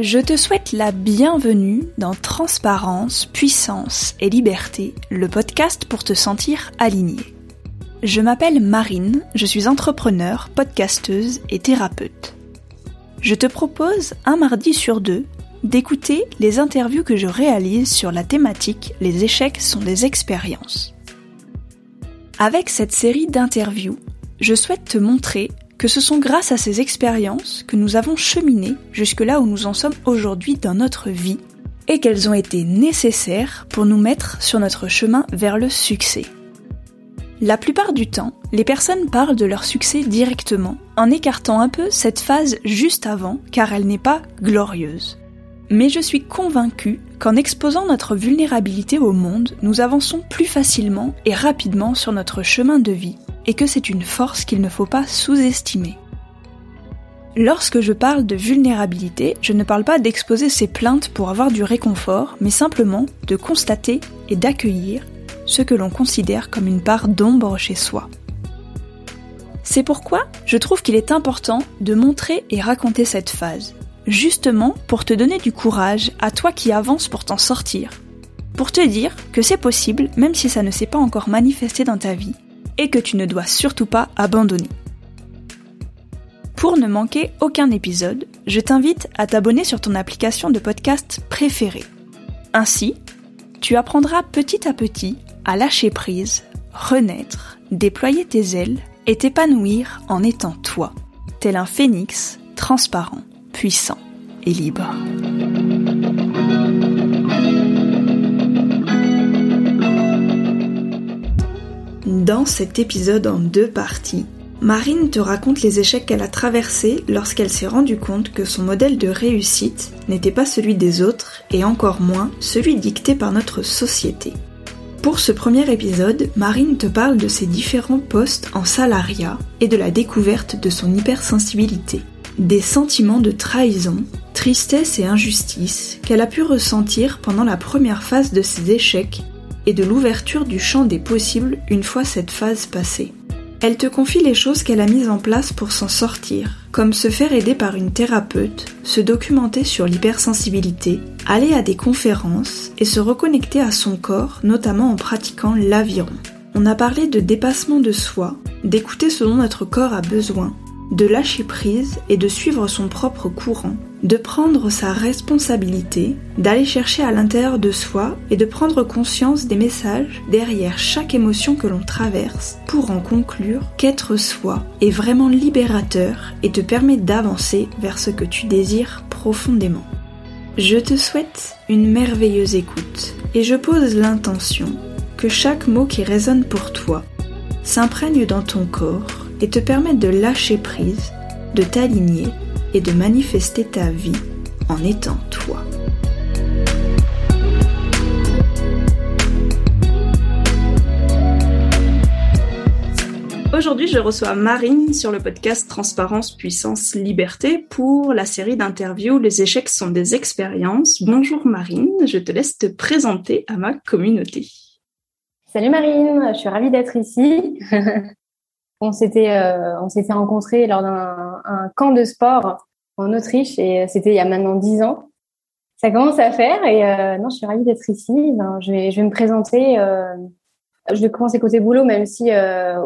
Je te souhaite la bienvenue dans Transparence, Puissance et Liberté, le podcast pour te sentir aligné. Je m'appelle Marine, je suis entrepreneur, podcasteuse et thérapeute. Je te propose un mardi sur deux d'écouter les interviews que je réalise sur la thématique Les échecs sont des expériences. Avec cette série d'interviews, je souhaite te montrer que ce sont grâce à ces expériences que nous avons cheminé jusque là où nous en sommes aujourd'hui dans notre vie et qu'elles ont été nécessaires pour nous mettre sur notre chemin vers le succès. La plupart du temps, les personnes parlent de leur succès directement, en écartant un peu cette phase juste avant, car elle n'est pas glorieuse. Mais je suis convaincue qu'en exposant notre vulnérabilité au monde, nous avançons plus facilement et rapidement sur notre chemin de vie et que c'est une force qu'il ne faut pas sous-estimer. Lorsque je parle de vulnérabilité, je ne parle pas d'exposer ses plaintes pour avoir du réconfort, mais simplement de constater et d'accueillir ce que l'on considère comme une part d'ombre chez soi. C'est pourquoi je trouve qu'il est important de montrer et raconter cette phase, justement pour te donner du courage à toi qui avances pour t'en sortir, pour te dire que c'est possible même si ça ne s'est pas encore manifesté dans ta vie, et que tu ne dois surtout pas abandonner. Pour ne manquer aucun épisode, je t'invite à t'abonner sur ton application de podcast préférée. Ainsi, tu apprendras petit à petit à lâcher prise, renaître, déployer tes ailes et t'épanouir en étant toi, tel un phénix transparent, puissant et libre. Dans cet épisode en deux parties, Marine te raconte les échecs qu'elle a traversés lorsqu'elle s'est rendue compte que son modèle de réussite n'était pas celui des autres et encore moins celui dicté par notre société. Pour ce premier épisode, Marine te parle de ses différents postes en salariat et de la découverte de son hypersensibilité, des sentiments de trahison, tristesse et injustice qu'elle a pu ressentir pendant la première phase de ses échecs et de l'ouverture du champ des possibles une fois cette phase passée. Elle te confie les choses qu'elle a mises en place pour s'en sortir, comme se faire aider par une thérapeute, se documenter sur l'hypersensibilité, aller à des conférences et se reconnecter à son corps, notamment en pratiquant l'aviron. On a parlé de dépassement de soi, d'écouter ce dont notre corps a besoin, de lâcher prise et de suivre son propre courant, de prendre sa responsabilité, d'aller chercher à l'intérieur de soi et de prendre conscience des messages derrière chaque émotion que l'on traverse pour en conclure qu'être soi est vraiment libérateur et te permet d'avancer vers ce que tu désires profondément. Je te souhaite une merveilleuse écoute et je pose l'intention que chaque mot qui résonne pour toi s'imprègne dans ton corps et te permette de lâcher prise, de t'aligner et de manifester ta vie en étant toi. Aujourd'hui, je reçois Marine sur le podcast Transparence, Puissance, Liberté pour la série d'interviews Les échecs sont des expériences. Bonjour Marine, je te laisse te présenter à ma communauté. Salut Marine, je suis ravie d'être ici. on s'était euh, on s'était rencontrés lors d'un camp de sport en Autriche et c'était il y a maintenant dix ans. Ça commence à faire et euh, non, je suis ravie d'être ici. Ben, je vais je vais me présenter. Euh, je vais commencer côté boulot, même si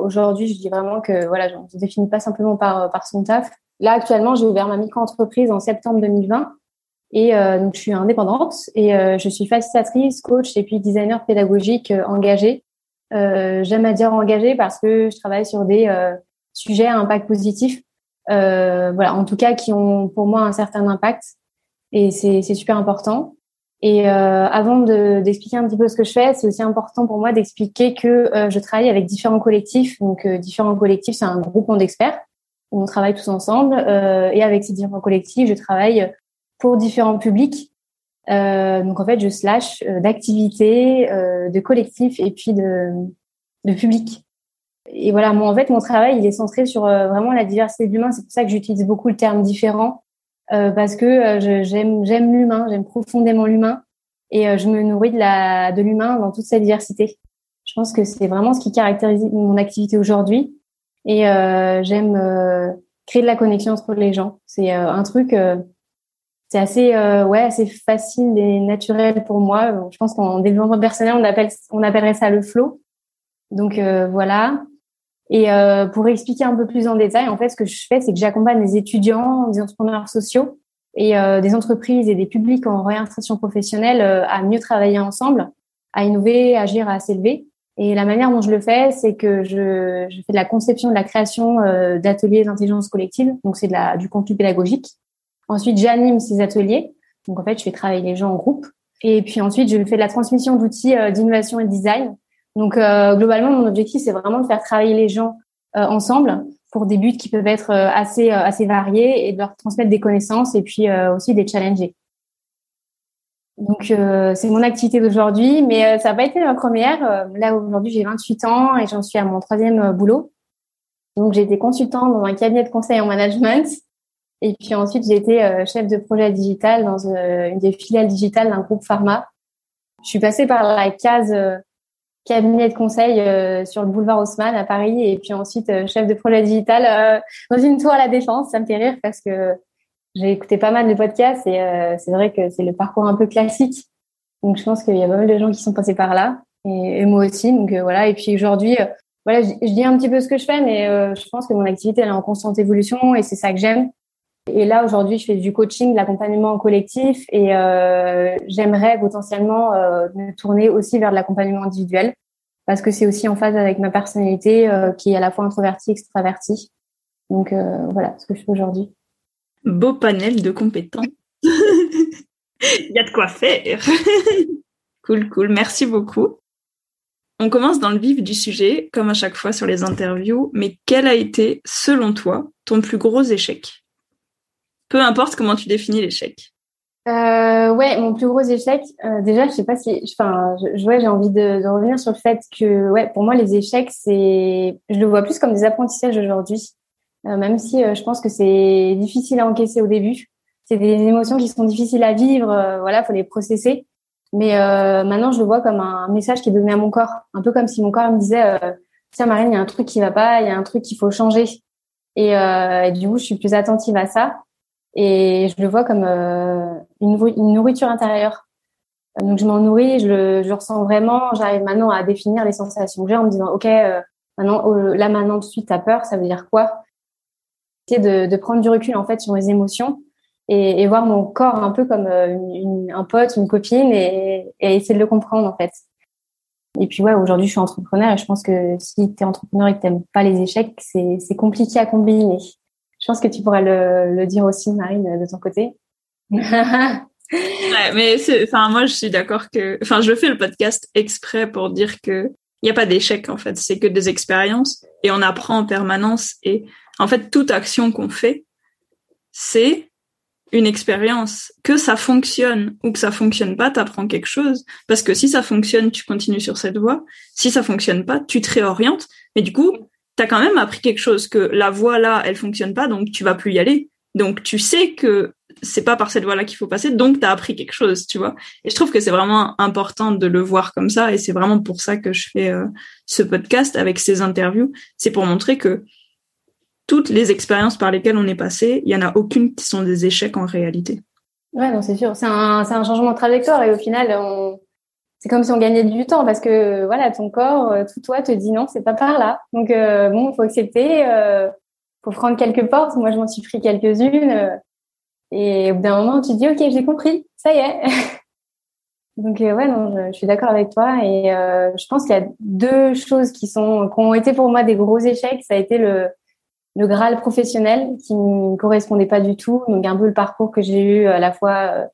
aujourd'hui je dis vraiment que voilà, je ne définis pas simplement par par son taf. Là actuellement, j'ai ouvert ma micro-entreprise en septembre 2020 et donc je suis indépendante et je suis facilitatrice, coach et puis designer pédagogique engagée euh, j'aime à dire engagé parce que je travaille sur des euh, sujets à impact positif, euh, voilà, en tout cas qui ont pour moi un certain impact et c'est super important. Et euh, avant d'expliquer un petit peu ce que je fais, c'est aussi important pour moi d'expliquer que euh, je travaille avec différents collectifs. Donc, euh, différents collectifs, c'est un groupement d'experts où on travaille tous ensemble. et avec ces différents collectifs, je travaille pour différents publics euh, donc en fait, je slash euh, d'activités, euh, de collectifs et puis de, de public. Et voilà, moi en fait, mon travail, il est centré sur euh, vraiment la diversité de l'humain. C'est pour ça que j'utilise beaucoup le terme différent parce que j'aime j'aime l'humain, j'aime profondément l'humain et je me nourris de la de l'humain dans toute sa diversité. Je pense que c'est vraiment ce qui caractérise mon activité aujourd'hui et j'aime créer de la connexion entre les gens. C'est un truc c'est assez ouais assez facile et naturel pour moi. Je pense qu'en développement personnel, on appelle on appellerait ça le flow. Donc voilà. Et pour expliquer un peu plus en détail, en fait, ce que je fais, c'est que j'accompagne des étudiants, des entrepreneurs sociaux et des entreprises et des publics en réinsertion professionnelle à mieux travailler ensemble, à innover, à agir, à s'élever. Et la manière dont je le fais, c'est que je, je, fais de la conception, de la création euh, d'ateliers d'intelligence collective. Donc, c'est de la, du contenu pédagogique. Ensuite, j'anime ces ateliers. Donc, en fait, je fais travailler les gens en groupe. Et puis ensuite, je fais de la transmission d'outils euh, d'innovation et de design. Donc, euh, globalement, mon objectif, c'est vraiment de faire travailler les gens ensemble pour des buts qui peuvent être assez assez variés et de leur transmettre des connaissances et puis aussi des challenger. Donc euh, c'est mon activité d'aujourd'hui, mais euh, ça n'a pas été ma première. Euh, là aujourd'hui j'ai 28 ans et j'en suis à mon troisième boulot. Donc j'ai été consultante dans un cabinet de conseil en management et puis ensuite j'ai été chef de projet digital dans une des filiales digitales d'un groupe pharma. Je suis passée par la case cabinet de conseil sur le boulevard Haussmann à Paris et puis ensuite chef de projet digital dans une tour à la défense. Ça me fait rire parce que j'ai écouté pas mal de podcasts et euh, c'est vrai que c'est le parcours un peu classique. Donc je pense qu'il y a pas mal de gens qui sont passés par là et, moi aussi. Donc euh, voilà. Et puis aujourd'hui, euh, voilà, je, dis un petit peu ce que je fais, mais je pense que mon activité elle est en constante évolution et c'est ça que j'aime. Et là aujourd'hui, je fais du coaching, de l'accompagnement collectif et j'aimerais potentiellement me tourner aussi vers de l'accompagnement individuel parce que c'est aussi en phase avec ma personnalité qui est à la fois introvertie, extravertie. Donc voilà ce que je fais aujourd'hui beau panel de compétences. Il y a de quoi faire. cool, cool. Merci beaucoup. On commence dans le vif du sujet, comme à chaque fois sur les interviews, mais quel a été, selon toi, ton plus gros échec? Peu importe comment tu définis l'échec. Euh, ouais, mon plus gros échec, euh, déjà, je sais pas si, enfin, je, j'ai envie de, de, revenir sur le fait que, ouais, pour moi, les échecs, c'est, je le vois plus comme des apprentissages aujourd'hui. Euh, même si euh, je pense que c'est difficile à encaisser au début. C'est des émotions qui sont difficiles à vivre, euh, voilà, faut les processer. Mais maintenant, je le vois comme un message qui est donné à mon corps, un peu comme si mon corps me disait tiens Marine, il y a un truc qui va pas, il y a un truc qu'il faut changer. Et, euh, du coup, je suis plus attentive à ça et je le vois comme une, nourriture intérieure. Donc, je m'en nourris, je le, je ressens vraiment. J'arrive maintenant à définir les sensations que j'ai en me disant ok, maintenant oh, là maintenant tout de suite t'as peur, ça veut dire quoi? De, de, prendre du recul en fait sur mes émotions et, et voir mon corps un peu comme euh, une, un pote, une copine et, et, essayer de le comprendre en fait. Et puis ouais, aujourd'hui je suis entrepreneur et je pense que si tu es entrepreneur et que t'aimes pas les échecs, c'est compliqué à combiner. Je pense que tu pourrais le, le dire aussi, Marine, de ton côté. ouais, mais enfin moi je suis d'accord que, enfin je fais le podcast exprès pour dire que il n'y a pas d'échec en fait, c'est que des expériences et on apprend en permanence et en fait, toute action qu'on fait, c'est une expérience. Que ça fonctionne ou que ça fonctionne pas, t'apprends quelque chose. Parce que si ça fonctionne, tu continues sur cette voie. Si ça fonctionne pas, tu te réorientes. Mais du coup, t'as quand même appris quelque chose que la voie là, elle fonctionne pas, donc tu vas plus y aller. Donc tu sais que c'est pas par cette voie-là qu'il faut passer, donc tu as appris quelque chose, tu vois. Et je trouve que c'est vraiment important de le voir comme ça, et c'est vraiment pour ça que je fais euh, ce podcast avec ces interviews. C'est pour montrer que toutes les expériences par lesquelles on est passé, il y en a aucune qui sont des échecs en réalité. Ouais, non, c'est sûr. C'est un, c'est un changement de trajectoire et au final, on, c'est comme si on gagnait du temps parce que voilà, ton corps, euh, tout toi te dit non, c'est pas par là. Donc euh, bon, faut accepter, euh, faut prendre quelques portes. Moi, je m'en suis pris quelques-unes euh, et au bout d'un moment, tu te dis ok, j'ai compris, ça y est. Donc ouais, non, je, je suis d'accord avec toi et je pense qu'il y a deux choses qui sont qui ont été pour moi des gros échecs. Ça a été le le Graal professionnel qui ne correspondait pas du tout. Donc un peu le parcours que j'ai eu à la fois euh,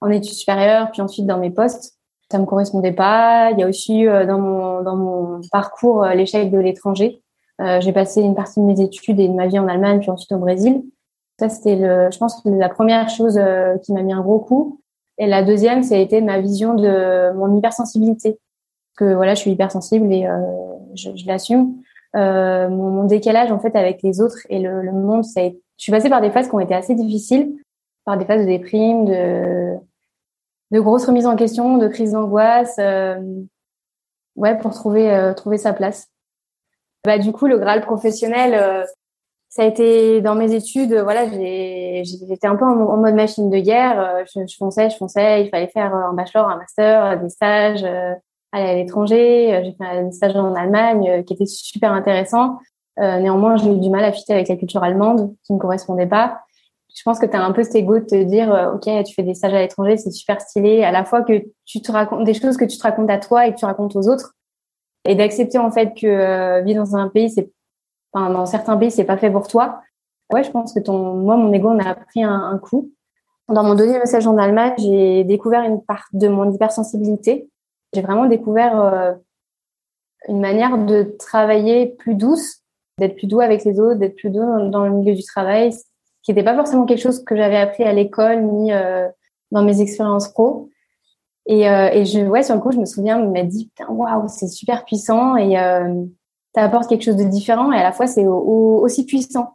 en études supérieures puis ensuite dans mes postes, ça me correspondait pas. Il y a aussi euh, dans mon dans mon parcours euh, l'échec de l'étranger. j'ai passé une partie de mes études et de ma vie en Allemagne puis ensuite au Brésil. Ça c'était le, je pense la première chose qui m'a mis un gros coup. Et la deuxième, ça a été ma vision de mon hypersensibilité. Que voilà, je suis hypersensible et je, je l'assume euh, mon, décalage en fait avec les autres et le, le monde. Ça je suis passée par des phases qui ont été assez difficiles, par des phases de déprime, de, de grosses remises en question, de crises d'angoisse, euh, ouais, pour trouver euh, trouver sa place. Bah du coup, le Graal professionnel, euh, ça a été dans mes études, voilà, j'étais un peu en, mode machine de guerre. Je, je, fonçais, je fonçais. Il fallait faire un bachelor, un master, des stages, aller à l'étranger. J'ai fait un stage en Allemagne qui était super intéressant. Euh, néanmoins, j'ai eu du mal à fitter avec la culture allemande qui ne correspondait pas. Je pense que tu as un peu cet ego de te dire, euh, OK, tu fais des stages à l'étranger, c'est super stylé, à la fois que tu te racontes des choses que tu te racontes à toi et que tu racontes aux autres, et d'accepter en fait que euh, vivre dans un pays, c'est, enfin, dans certains pays, c'est pas fait pour toi. Ouais, je pense que ton, moi, mon ego on a pris un, coup. Dans mon deuxième message en Allemagne, j'ai découvert une part de mon hypersensibilité. J'ai vraiment découvert euh, une manière de travailler plus douce d'être plus doux avec les autres, d'être plus doux dans, le milieu du travail, qui n'était pas forcément quelque chose que j'avais appris à l'école ni euh, dans mes expériences pro. Et, euh, je, ouais, sur le coup, je me souviens, m'a dit, putain, waouh, c'est super puissant et euh, ça apporte quelque chose de différent et à la fois c'est aussi puissant.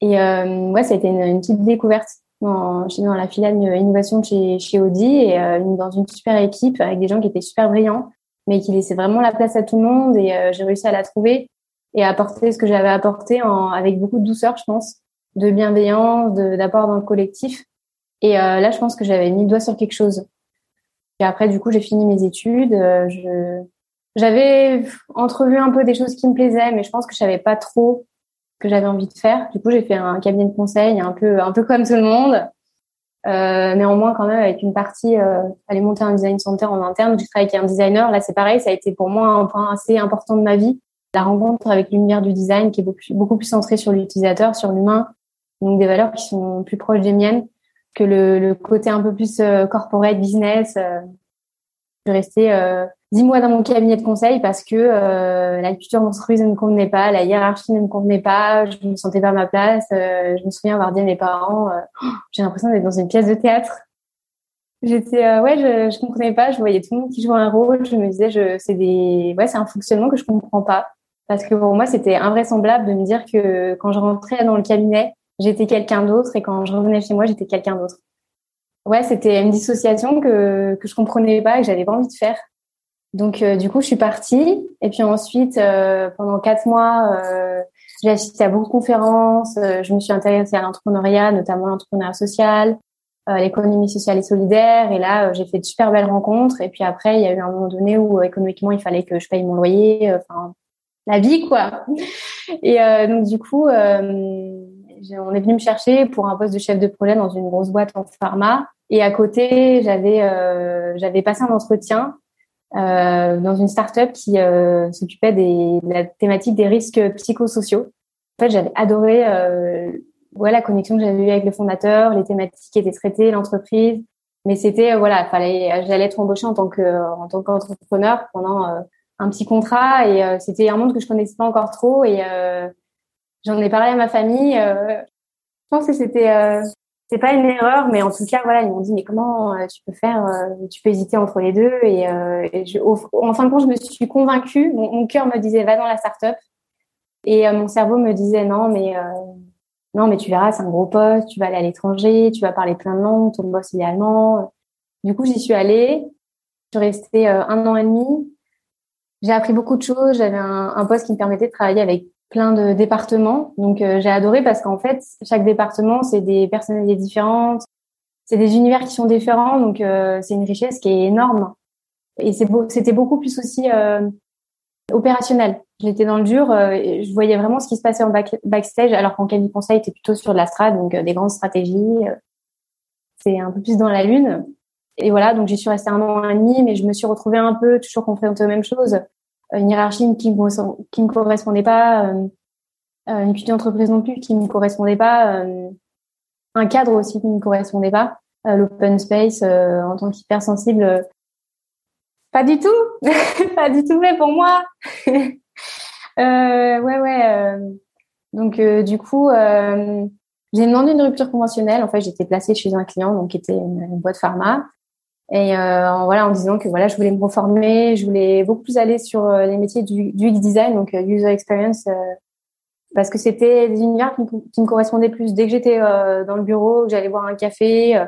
Et euh, ouais, ça a été une, petite découverte dans, dans la filiale innovation chez, chez Audi et euh, dans une super équipe avec des gens qui étaient super brillants, mais qui laissaient vraiment la place à tout le monde et j'ai réussi à la trouver et apporter ce que j'avais apporté avec beaucoup de douceur, je pense, de bienveillance, d'apport dans le collectif. Et euh, là, je pense que j'avais mis le doigt sur quelque chose. Et après, du coup, j'ai fini mes études. Euh, je j'avais entrevu un peu des choses qui me plaisaient, mais je pense que je savais pas trop que j'avais envie de faire. Du coup, j'ai fait un cabinet de conseil, un peu un peu comme tout le monde. Euh, néanmoins, quand même, avec une partie, euh, aller monter un design center en interne. J'ai travaillé avec un designer. Là, c'est pareil, ça a été pour moi un point assez important de ma vie la rencontre avec l'univers du design qui est beaucoup, beaucoup plus centré sur l'utilisateur, sur l'humain, donc des valeurs qui sont plus proches des miennes que le, le côté un peu plus euh, corporate business. Euh. Je restais euh, dix mois dans mon cabinet de conseil parce que euh, la culture d'entreprise ne me convenait pas, la hiérarchie ne me convenait pas, je me sentais pas à ma place. Euh, je me souviens avoir dit à mes parents, oh, j'ai l'impression d'être dans une pièce de théâtre. J'étais ouais, je, je comprenais pas, je voyais tout le monde qui jouait un rôle, je me disais je c'est des ouais, c'est un fonctionnement que je comprends pas. Parce que pour moi, c'était invraisemblable de me dire que quand je rentrais dans le cabinet, j'étais quelqu'un d'autre et quand je revenais chez moi, j'étais quelqu'un d'autre. Ouais, c'était une dissociation que, que je comprenais pas et que j'avais pas envie de faire. Donc, euh, du coup, je suis partie. Et puis ensuite, euh, pendant quatre mois, euh, j'ai assisté à beaucoup de conférences. je me suis intéressée à l'entrepreneuriat, notamment l'entrepreneuriat social, l'économie sociale et solidaire. Et là, j'ai fait de super belles rencontres. Et puis après, il y a eu un moment donné où économiquement, il fallait que je paye mon loyer. Enfin, la vie, quoi. Et euh, donc, du coup, euh, on est venu me chercher pour un poste de chef de projet dans une grosse boîte en pharma. Et à côté, j'avais euh, j'avais passé un entretien euh, dans une start-up qui euh, s'occupait des, de la thématique des risques psychosociaux. En fait, j'avais adoré euh, ouais, la connexion que j'avais eue avec le fondateur, les thématiques qui étaient traitées, l'entreprise. Mais c'était voilà, fallait j'allais être embauchée en tant que en tant qu'entrepreneur pendant un petit contrat et euh, c'était un monde que je connaissais pas encore trop et euh, j'en ai parlé à ma famille. Euh, je pense que c'était c'est pas une erreur, mais en tout cas, voilà, ils m'ont dit mais comment tu peux faire Tu peux hésiter entre les deux et, et je, en fin de compte, je me suis convaincue. Mon, cœur me disait va dans la start-up et mon cerveau me disait non, mais non, mais tu verras, c'est un gros poste, tu vas aller à l'étranger, tu vas parler plein de langues, ton boss est allemand. Du coup, j'y suis allée. Je suis restée un an et demi j'ai appris beaucoup de choses. J'avais un, poste qui me permettait de travailler avec plein de départements. Donc, euh, j'ai adoré parce qu'en fait, chaque département, c'est des personnalités différentes, c'est des univers qui sont différents. Donc, euh, c'est une richesse qui est énorme. Et c'était beaucoup plus aussi euh, opérationnel. J'étais dans le dur, je voyais vraiment ce qui se passait en backstage, alors qu'en cabinet conseil, était plutôt sur de la strat, donc des grandes stratégies. c'est un peu plus dans la lune. Et voilà, donc j'y suis restée un an et demi, mais je me suis retrouvée un peu toujours confrontée aux mêmes choses. Euh, une hiérarchie qui me, correspondait pas, euh, euh, une culture d'entreprise non plus qui me correspondait pas, un cadre aussi qui me correspondait pas, l'open space en tant qu'hypersensible, pas du tout, pas du tout fait pour moi. ouais, ouais. donc du coup, j'ai demandé une rupture conventionnelle. En fait, j'étais placée chez un client, donc qui était une boîte pharma. Et euh, voilà, en disant que voilà, je voulais me reformer, je voulais beaucoup plus aller sur euh, les métiers du, du design, donc euh, user experience, euh, parce que c'était des univers qui, qui, me correspondaient plus. Dès que j'étais dans le bureau, que j'allais boire un café,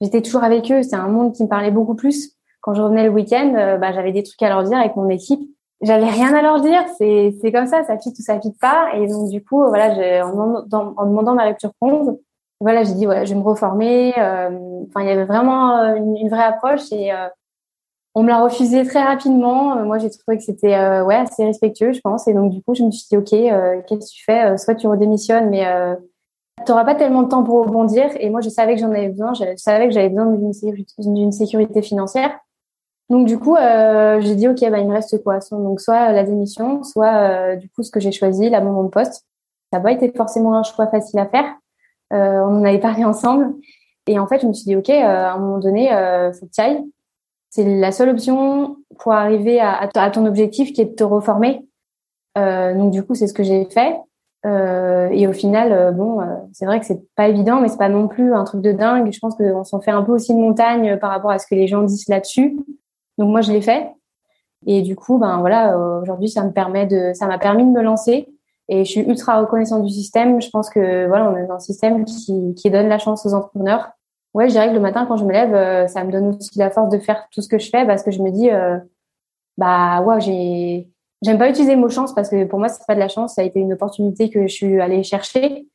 j'étais toujours avec eux. C'est un monde qui me parlait beaucoup plus. Quand je revenais le week-end, bah, j'avais des trucs à leur dire avec mon équipe. j'avais rien à leur dire. C'est c'est comme ça, ça fit ou ça fit pas. Et donc du coup, voilà, en, en, demandant ma rupture conve, voilà, j'ai dit voilà, je vais me reformer. Euh, enfin, il y avait vraiment euh, une, vraie approche et euh, on me l'a refusé très rapidement. Moi, j'ai trouvé que c'était ouais assez respectueux, je pense. Et donc du coup, je me suis dit ok, qu'est-ce que tu fais? Soit tu redémissionnes, mais tu n'auras pas tellement de temps pour rebondir. Et moi, je savais que j'en avais besoin. Je savais que j'avais besoin d'une sécurité financière. Donc du coup, j'ai dit ok, bah il me reste quoi? Donc soit la démission, soit du coup ce que j'ai choisi, l'abandon de poste. Ça n'a pas été forcément un choix facile à faire. Euh, on en avait parlé ensemble, et en fait je me suis dit ok, euh, à un moment donné, euh, faut que tu ailles. C'est la seule option pour arriver à, ton objectif qui est de te reformer. donc du coup c'est ce que j'ai fait. et au final, bon, c'est vrai que c'est pas évident, mais c'est pas non plus un truc de dingue. Je pense qu'on s'en fait un peu aussi une montagne par rapport à ce que les gens disent là-dessus. Donc moi je l'ai fait et du coup ben voilà aujourd'hui ça me permet de ça m'a permis de me lancer et je suis ultra reconnaissante du système. Je pense que voilà on est dans un système qui qui donne la chance aux entrepreneurs. Ouais, je dirais que le matin quand je me lève, euh, ça me donne aussi la force de faire tout ce que je fais parce que je me dis euh, bah ouais j'ai j'aime pas utiliser le mot chance parce que pour moi c'est pas de la chance, ça a été une opportunité que je suis allée chercher.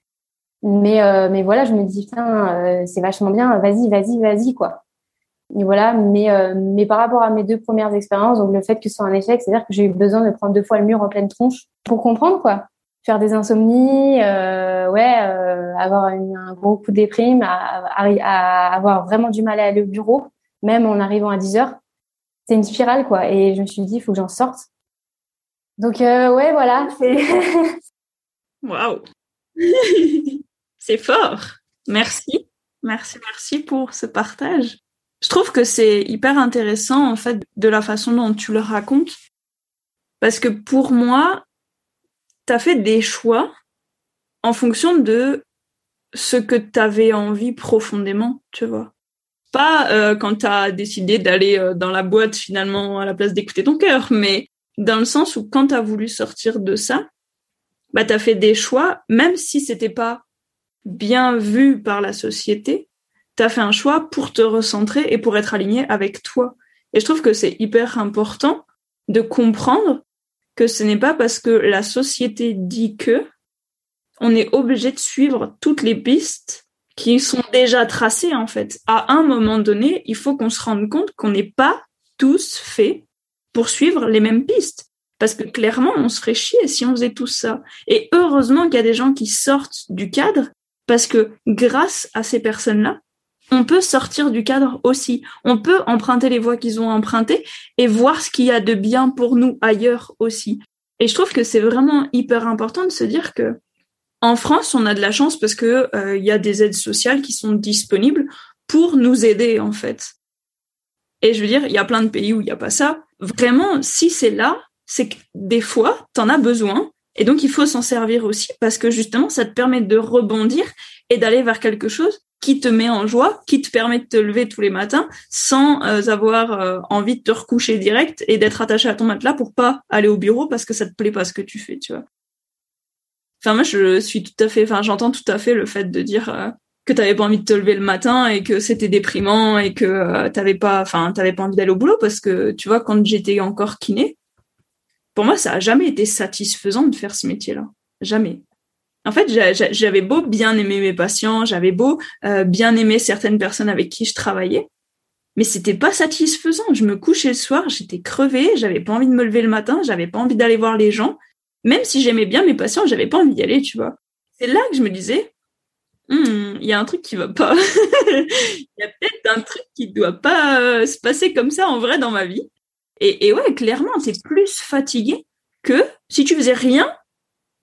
Mais euh, mais voilà, je me dis putain c'est vachement bien, vas-y vas-y vas-y quoi. Et voilà, mais, euh, mais par rapport à mes deux premières expériences, donc le fait que ce soit un échec, c'est-à-dire que j'ai eu besoin de prendre deux fois le mur en pleine tronche pour comprendre quoi. Faire des insomnies, euh, ouais, euh, avoir un gros coup de déprime, à, à, avoir vraiment du mal à aller au bureau, même en arrivant à 10 heures. C'est une spirale quoi. Et je me suis dit, il faut que j'en sorte. Donc euh, ouais, voilà. Waouh, c'est fort. Merci, merci, merci pour ce partage. Je trouve que c'est hyper intéressant en fait de la façon dont tu le racontes parce que pour moi, tu fait des choix en fonction de ce que tu avais envie profondément, tu vois. Pas euh, quand tu as décidé d'aller euh, dans la boîte finalement à la place d'écouter ton cœur, mais dans le sens où quand tu as voulu sortir de ça, bah tu as fait des choix même si c'était pas bien vu par la société, tu as fait un choix pour te recentrer et pour être aligné avec toi. Et je trouve que c'est hyper important de comprendre que ce n'est pas parce que la société dit que on est obligé de suivre toutes les pistes qui sont déjà tracées en fait. À un moment donné, il faut qu'on se rende compte qu'on n'est pas tous faits pour suivre les mêmes pistes. Parce que clairement, on se ferait chier si on faisait tout ça. Et heureusement qu'il y a des gens qui sortent du cadre, parce que grâce à ces personnes-là, on peut sortir du cadre aussi. On peut emprunter les voies qu'ils ont empruntées et voir ce qu'il y a de bien pour nous ailleurs aussi. Et je trouve que c'est vraiment hyper important de se dire que en France, on a de la chance parce que euh, il y a des aides sociales qui sont disponibles pour nous aider en fait. Et je veux dire, il y a plein de pays où il n'y a pas ça. Vraiment, si c'est là, c'est que des fois, tu en as besoin. Et donc, il faut s'en servir aussi parce que justement, ça te permet de rebondir et d'aller vers quelque chose qui te met en joie, qui te permet de te lever tous les matins sans euh, avoir euh, envie de te recoucher direct et d'être attaché à ton matelas pour pas aller au bureau parce que ça te plaît pas ce que tu fais, tu vois. Enfin moi je suis tout à fait, enfin j'entends tout à fait le fait de dire euh, que t'avais pas envie de te lever le matin et que c'était déprimant et que t'avais pas, enfin t'avais pas envie d'aller au boulot parce que tu vois quand j'étais encore kiné, pour moi ça a jamais été satisfaisant de faire ce métier-là, jamais. En fait, j'avais beau bien aimer mes patients, j'avais beau euh, bien aimer certaines personnes avec qui je travaillais, mais c'était pas satisfaisant. Je me couchais le soir, j'étais crevée, j'avais pas envie de me lever le matin, j'avais pas envie d'aller voir les gens. Même si j'aimais bien mes patients, j'avais pas envie d'y aller, tu vois. C'est là que je me disais, hmm, il y a un truc qui va pas. Il y a peut-être un truc qui doit pas euh, se passer comme ça en vrai dans ma vie. Et, et ouais, clairement, t'es plus fatigué que si tu faisais rien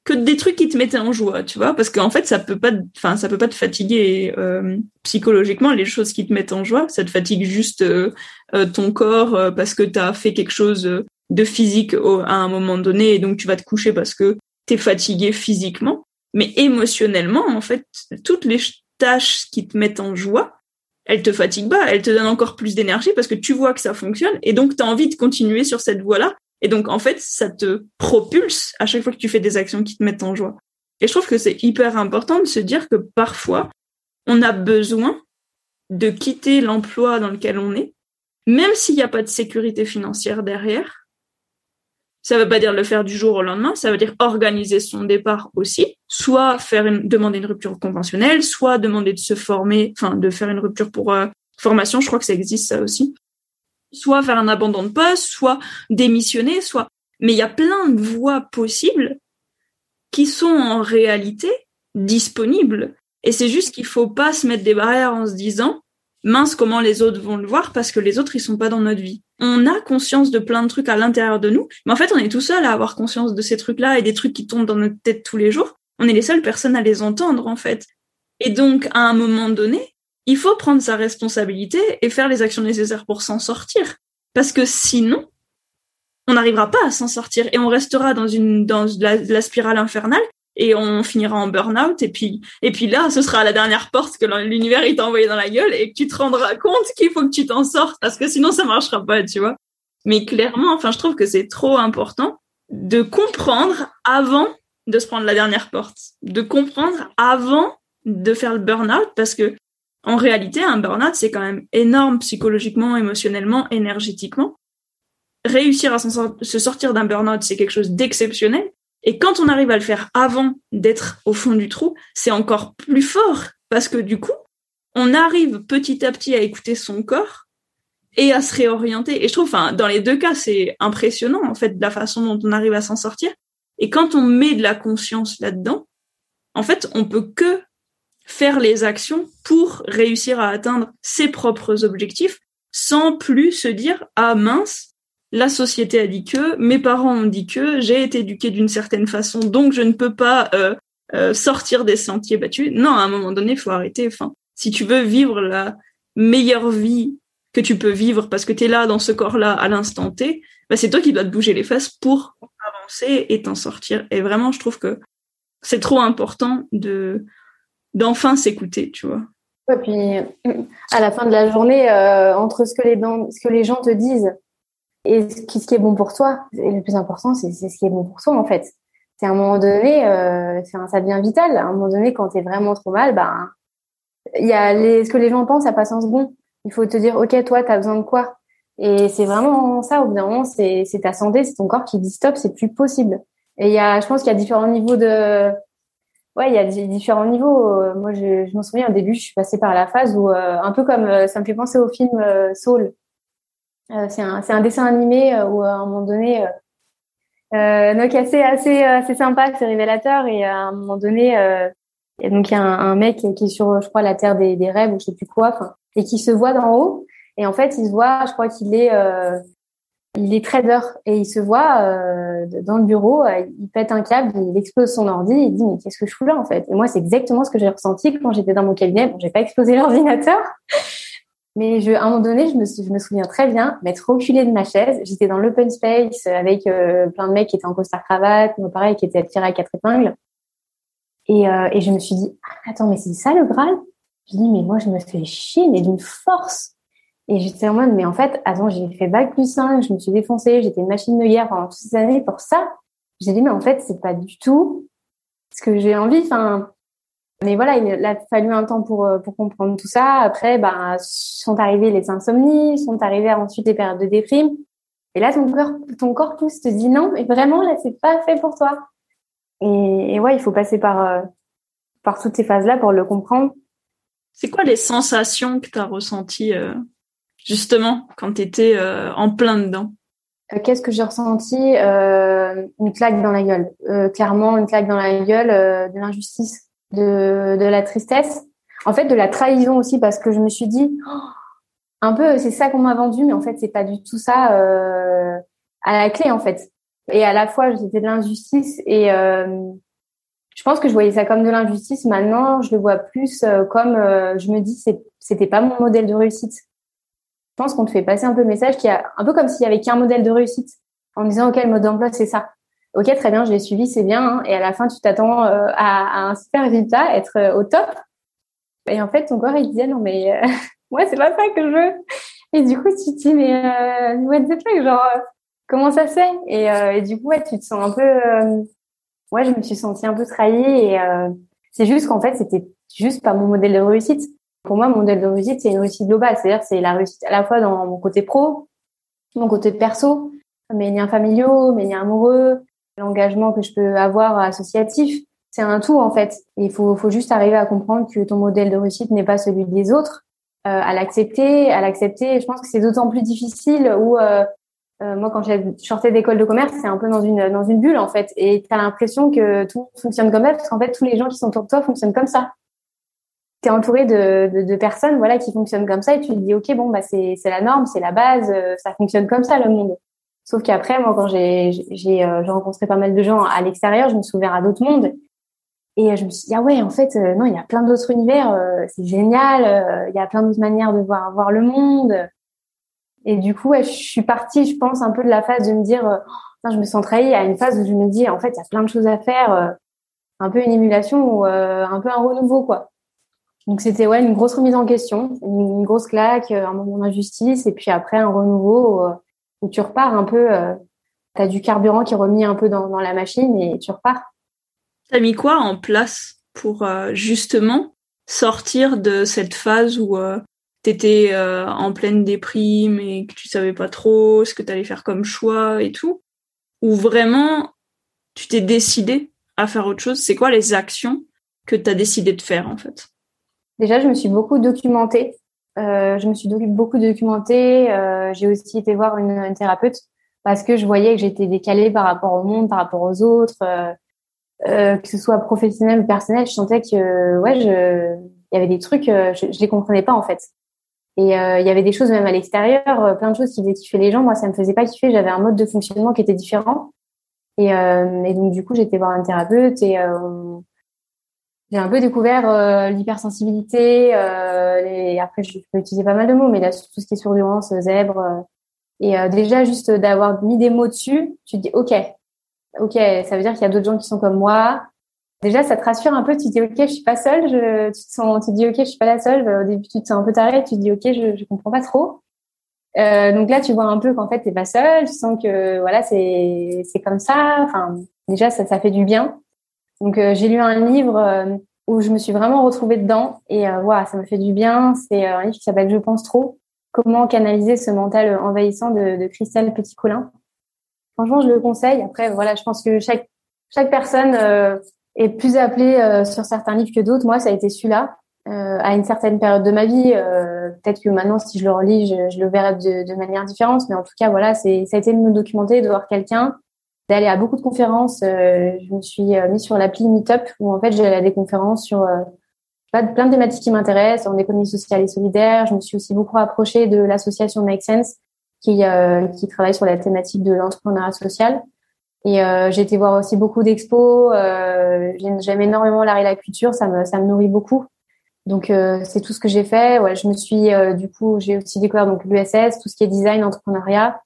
que des trucs qui te mettaient en joie, tu vois, parce qu'en fait ça peut pas, enfin ça peut pas te fatiguer euh, psychologiquement les choses qui te mettent en joie, ça te fatigue juste euh, euh, ton corps parce que tu as fait quelque chose de physique à un moment donné et donc tu vas te coucher parce que t'es fatigué physiquement, mais émotionnellement en fait toutes les tâches qui te mettent en joie, elles te fatiguent pas, elles te donnent encore plus d'énergie parce que tu vois que ça fonctionne et donc tu as envie de continuer sur cette voie-là et donc, en fait, ça te propulse à chaque fois que tu fais des actions qui te mettent en joie. Et je trouve que c'est hyper important de se dire que parfois, on a besoin de quitter l'emploi dans lequel on est, même s'il n'y a pas de sécurité financière derrière. Ça veut pas dire le faire du jour au lendemain, ça veut dire organiser son départ aussi, soit faire demander une rupture conventionnelle, soit demander de se former, enfin de faire une rupture pour euh, formation, je crois que ça existe ça aussi. Soit faire un abandon de poste, soit démissionner, soit mais il y a plein de voies possibles qui sont en réalité disponibles et c'est juste qu'il faut pas se mettre des barrières en se disant mince comment les autres vont le voir parce que les autres ils sont pas dans notre vie. On a conscience de plein de trucs à l'intérieur de nous, mais en fait on est tout seul à avoir conscience de ces trucs-là et des trucs qui tombent dans notre tête tous les jours. On est les seules personnes à les entendre en fait. Et donc à un moment donné, il faut prendre sa responsabilité et faire les actions nécessaires pour s'en sortir. Parce que sinon on n'arrivera pas à s'en sortir et on restera dans une dans la spirale infernale et on finira en burn-out et puis et puis là ce sera la dernière porte que l'univers t'a envoyé dans la gueule et que tu te rendras compte qu'il faut que tu t'en sortes parce que sinon ça marchera pas tu vois. Mais clairement enfin je trouve que c'est trop important de comprendre avant de se prendre la dernière porte de comprendre avant de faire le burn-out parce que en réalité un burn-out c'est quand même énorme psychologiquement émotionnellement énergétiquement réussir à se sortir d'un burn-out c'est quelque chose d'exceptionnel et quand on arrive à le faire avant d'être au fond du trou, c'est encore plus fort parce que du coup, on arrive petit à petit à écouter son corps et à se réorienter. Et je trouve, enfin, dans les deux cas, c'est impressionnant en fait la façon dont on arrive à s'en sortir. Et quand on met de la conscience là-dedans, en fait, on peut que faire les actions pour réussir à atteindre ses propres objectifs sans plus se dire ah mince la société a dit que, mes parents ont dit que, j'ai été éduquée d'une certaine façon, donc je ne peux pas euh, euh, sortir des sentiers battus. Non, à un moment donné, il faut arrêter. Enfin, si tu veux vivre la meilleure vie que tu peux vivre parce que tu es là dans ce corps-là à l'instant T, bah, c'est toi qui dois te bouger les fesses pour avancer et t'en sortir. Et vraiment, je trouve que c'est trop important de d'enfin s'écouter, tu vois. Et puis à la fin de la journée, euh, entre ce que les ce que les gens te disent et ce qui, est bon pour toi. Et le plus important, c'est ce qui est bon pour toi, en fait. C'est à un moment donné, euh, ça devient vital. À un moment donné, quand tu es vraiment trop mal, ben, il y a les, ce que les gens pensent, ça passe en second. Il faut te dire, OK, toi, tu as besoin de quoi? Et c'est vraiment ça, au bout d'un moment, c'est ta santé, c'est ton corps qui dit stop, c'est plus possible. Et il y a, je pense qu'il y a différents niveaux de... Ouais, il y a différents niveaux. Moi, je, je m'en souviens, au début, je suis passée par la phase où, euh, un peu comme, euh, ça me fait penser au film Soul euh, c'est un, un, dessin animé euh, où à un moment donné, euh, donc assez assez assez sympa, c'est révélateur et à un moment donné, donc il y a un, mec qui est sur, je crois, la terre des, des rêves ou je sais plus quoi, et qui se voit d'en haut. Et en fait, il se voit, je crois qu'il est, euh, il est trader et il se voit euh, dans le bureau, il pète un câble, il explose son ordi, il dit mais qu'est-ce que je fous là en fait? Et moi, c'est exactement ce que j'ai ressenti quand j'étais dans mon cabinet. Bon, j'ai pas explosé l'ordinateur, mais je, à un moment donné, je me, souviens très bien m'être reculée de ma chaise. J'étais dans l'open space avec euh, plein de mecs qui étaient en costard cravate, moi pareil, qui étaient attirés à quatre épingles. Et, euh, et je me suis dit, ah, attends, mais c'est ça le Graal? Je dis, mais moi, je me fais chier, mais d'une force. Et j'étais en mode, mais en fait, attends, j'ai fait bac plus 5, je me suis défoncée, j'étais une machine de guerre pendant toutes ces années pour ça. J'ai dit, mais en fait, c'est pas du tout ce que j'ai envie. Enfin, mais voilà, il a fallu un temps pour, euh, pour comprendre tout ça. Après, ben, sont arrivées les insomnies, sont arrivées ensuite les périodes de déprime. Et là, ton corps, ton corps te dit non, mais vraiment, là, c'est pas fait pour toi. Et, et ouais, il faut passer par, euh, par toutes ces phases-là pour le comprendre. C'est quoi les sensations que tu as ressenties, euh, justement, quand tu étais en plein dedans Qu'est-ce que j'ai ressenti Une claque dans la gueule? clairement, une claque dans la gueule de l'injustice de, de la tristesse, en fait de la trahison aussi parce que je me suis dit oh, un peu c'est ça qu'on m'a vendu mais en fait c'est pas du tout ça euh, à la clé en fait. Et à la fois c'était de l'injustice et euh, je pense que je voyais ça comme de l'injustice. Maintenant je le vois plus euh, comme euh, je me dis c'est c'était pas mon modèle de réussite. Je pense qu'on te fait passer un peu le message qui a un peu comme s'il y avait qu'un modèle de réussite en disant ok le mode d'emploi c'est ça ok, très bien, je l'ai suivi, c'est bien. Hein. et à la fin, tu t'attends euh, à, un super résultat, être euh, au top. Et en fait, ton corps, il disait, non, mais euh, moi, c'est pas ça que je veux. Et du coup, tu te dis, mais euh, what the fuck, genre, comment ça se fait? Et, et, du coup, ouais, tu te sens un peu... ouais, je me suis sentie un peu trahie. Et c'est juste qu'en fait, c'était juste pas mon modèle de réussite. Pour moi, mon modèle de réussite, c'est une réussite globale. C'est-à-dire, c'est la réussite à la fois dans mon côté pro, mon côté perso, mes liens familiaux, mes liens amoureux, l'engagement que je peux avoir associatif. C'est un tout en fait. Il faut, juste arriver à comprendre que ton modèle de réussite n'est pas celui des autres, euh, à l'accepter, à l'accepter. Je pense que c'est d'autant plus difficile où euh, euh, moi quand j'ai sortais d'école de commerce, c'est un peu dans une dans une bulle en fait, et tu as l'impression que tout fonctionne comme ça parce qu'en fait tous les gens qui sont autour de toi fonctionnent comme ça. Tu es entouré de, de, personnes voilà qui fonctionnent comme ça et tu te dis ok bon bah c'est la norme, c'est la base, ça fonctionne comme ça le monde. Sauf qu'après, moi, quand j'ai j'ai euh, rencontré pas mal de gens à l'extérieur, je me suis ouvert à d'autres mondes. Et euh, je me suis dit, ah ouais, en fait, euh, non, il y a plein d'autres univers, c'est génial, il y a plein d'autres manières de voir, voir le monde. Et du coup, je suis partie, je pense, un peu de la phase de me dire, je me sens trahie, à une phase où je me dis, en fait, il y a plein de choses à faire, un peu une émulation ou un peu un renouveau, quoi. Donc c'était ouais une grosse remise en question, une, grosse claque, un moment d'injustice, et puis après un renouveau où tu repars un peu, euh, tu as du carburant qui est remis un peu dans, la machine et tu repars. T'as mis quoi en place pour euh, justement sortir de cette phase où euh, tu étais en pleine déprime et que tu savais pas trop ce que tu allais faire comme choix et tout Ou vraiment tu t'es décidé à faire autre chose? C'est quoi les actions que tu as décidé de faire en fait? Déjà, je me suis beaucoup documentée euh, je me suis beaucoup documentée. Euh, j'ai aussi été voir une, thérapeute parce que je voyais que j'étais décalée par rapport au monde, par rapport aux autres, euh, euh que ce soit professionnel ou personnel. Je sentais que ouais, il y avait des trucs, euh, je, je les comprenais pas en fait. Et il y avait des choses même à l'extérieur, plein de choses qui faisaient kiffer les gens. Moi, ça me faisait pas kiffer. J'avais un mode de fonctionnement qui était différent. Et, et donc du coup, j'étais voir un thérapeute et j'ai un peu découvert euh, l'hypersensibilité. Euh, et après, je peux utiliser pas mal de mots, mais là, tout ce qui est surdurance, zèbre. Euh, et euh, déjà, juste d'avoir mis des mots dessus, tu te dis, OK, OK, ça veut dire qu'il y a d'autres gens qui sont comme moi. Déjà, ça te rassure un peu. Tu te dis, OK, je suis pas seule. Je, tu te sens, tu te dis, OK, je suis pas la seule. Au début, tu te sens un peu taré. Tu te dis, OK, je, je comprends pas trop. Euh, donc là, tu vois un peu qu'en fait, t'es pas seule. Tu sens que voilà, c'est c'est comme ça. Enfin, déjà, ça, ça fait du bien. Donc euh, j'ai lu un livre euh, où je me suis vraiment retrouvée dedans et euh, voilà, ça me fait du bien. C'est un livre qui s'appelle Je pense trop. Comment canaliser ce mental envahissant de, de Christelle Petit-Colin. Franchement, je le conseille. Après, voilà, je pense que chaque chaque personne est plus appelée sur certains livres que d'autres. Moi, ça a été celui-là. Euh, à une certaine période de ma vie. Euh, Peut-être que maintenant, si je le relis, je, je le verrai de, de, manière différente. Mais en tout cas, voilà, c'est ça a été de me documenter, de voir quelqu'un d'aller à beaucoup de conférences. Euh, je me suis euh, mise sur l'appli Meetup où en fait j'allais à des conférences sur euh, plein de thématiques qui m'intéressent en économie sociale et solidaire. Je me suis aussi beaucoup approchée de l'association Make Sense qui qui travaille sur la thématique de l'entrepreneuriat social. Et j'ai été voir aussi beaucoup d'expos. J'aime énormément l'art et la culture, ça me ça me nourrit beaucoup. Donc c'est tout ce que j'ai fait. Ouais, je me suis du coup j'ai aussi découvert donc l'USS, tout ce qui est design, entrepreneuriat.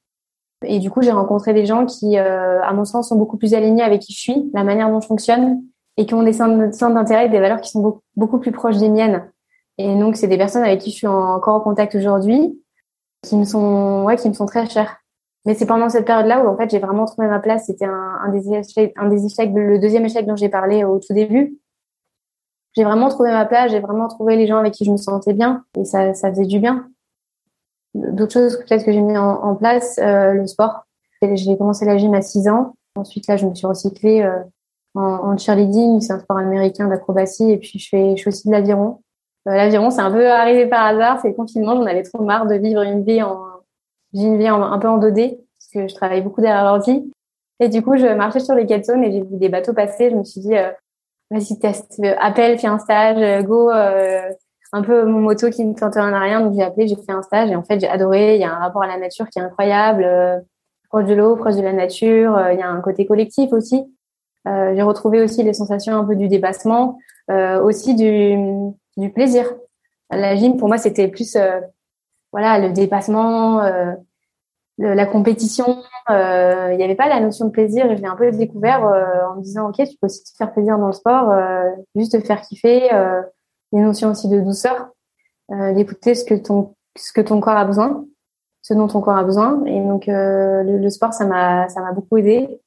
Et du coup, j'ai rencontré des gens qui, euh, à mon sens, sont beaucoup plus alignés avec qui je suis, la manière dont je fonctionne, et qui ont des centres d'intérêt et des valeurs qui sont beaucoup, plus proches des miennes. Et donc, c'est des personnes avec qui je suis encore en contact aujourd'hui, qui me sont, ouais, qui me sont très chères. Mais c'est pendant cette période-là où, en fait, j'ai vraiment trouvé ma place. C'était un, des échecs, un des échecs, le deuxième échec dont j'ai parlé au tout début. J'ai vraiment trouvé ma place, j'ai vraiment trouvé les gens avec qui je me sentais bien, et ça, ça faisait du bien d'autres choses peut-être que j'ai mis en, place, euh, le sport. J'ai commencé la gym à 6 ans. Ensuite, là, je me suis recyclée euh, en, en, cheerleading. C'est un sport américain d'acrobatie. Et puis, je fais, je fais aussi de l'aviron. Euh, l'aviron, c'est un peu arrivé par hasard. C'est le confinement. J'en avais trop marre de vivre une vie en, une vie un peu en 2D parce que je travaille beaucoup derrière l'ordi. Et du coup, je marchais sur les zones et j'ai vu des bateaux passer. Je me suis dit, euh, vas-y, teste, appelle, fais un stage, go, un peu mon moto qui ne tente rien à rien. Donc j'ai appelé, j'ai fait un stage et en fait j'ai adoré. Il y a un rapport à la nature qui est incroyable, euh, proche de l'eau, proche de la nature. Euh, il y a un côté collectif aussi. Euh, j'ai retrouvé aussi les sensations un peu du dépassement, aussi du, du plaisir. La gym pour moi c'était plus voilà le dépassement, la compétition. Il n'y avait pas la notion de plaisir et je l'ai un peu découvert en me disant ok tu peux aussi te faire plaisir dans le sport, juste te faire kiffer une notion aussi de douceur, euh, d'écouter ce que ton ce que ton corps a besoin, ce dont ton corps a besoin. Et donc euh, le, sport, ça m'a ça m'a beaucoup aidé.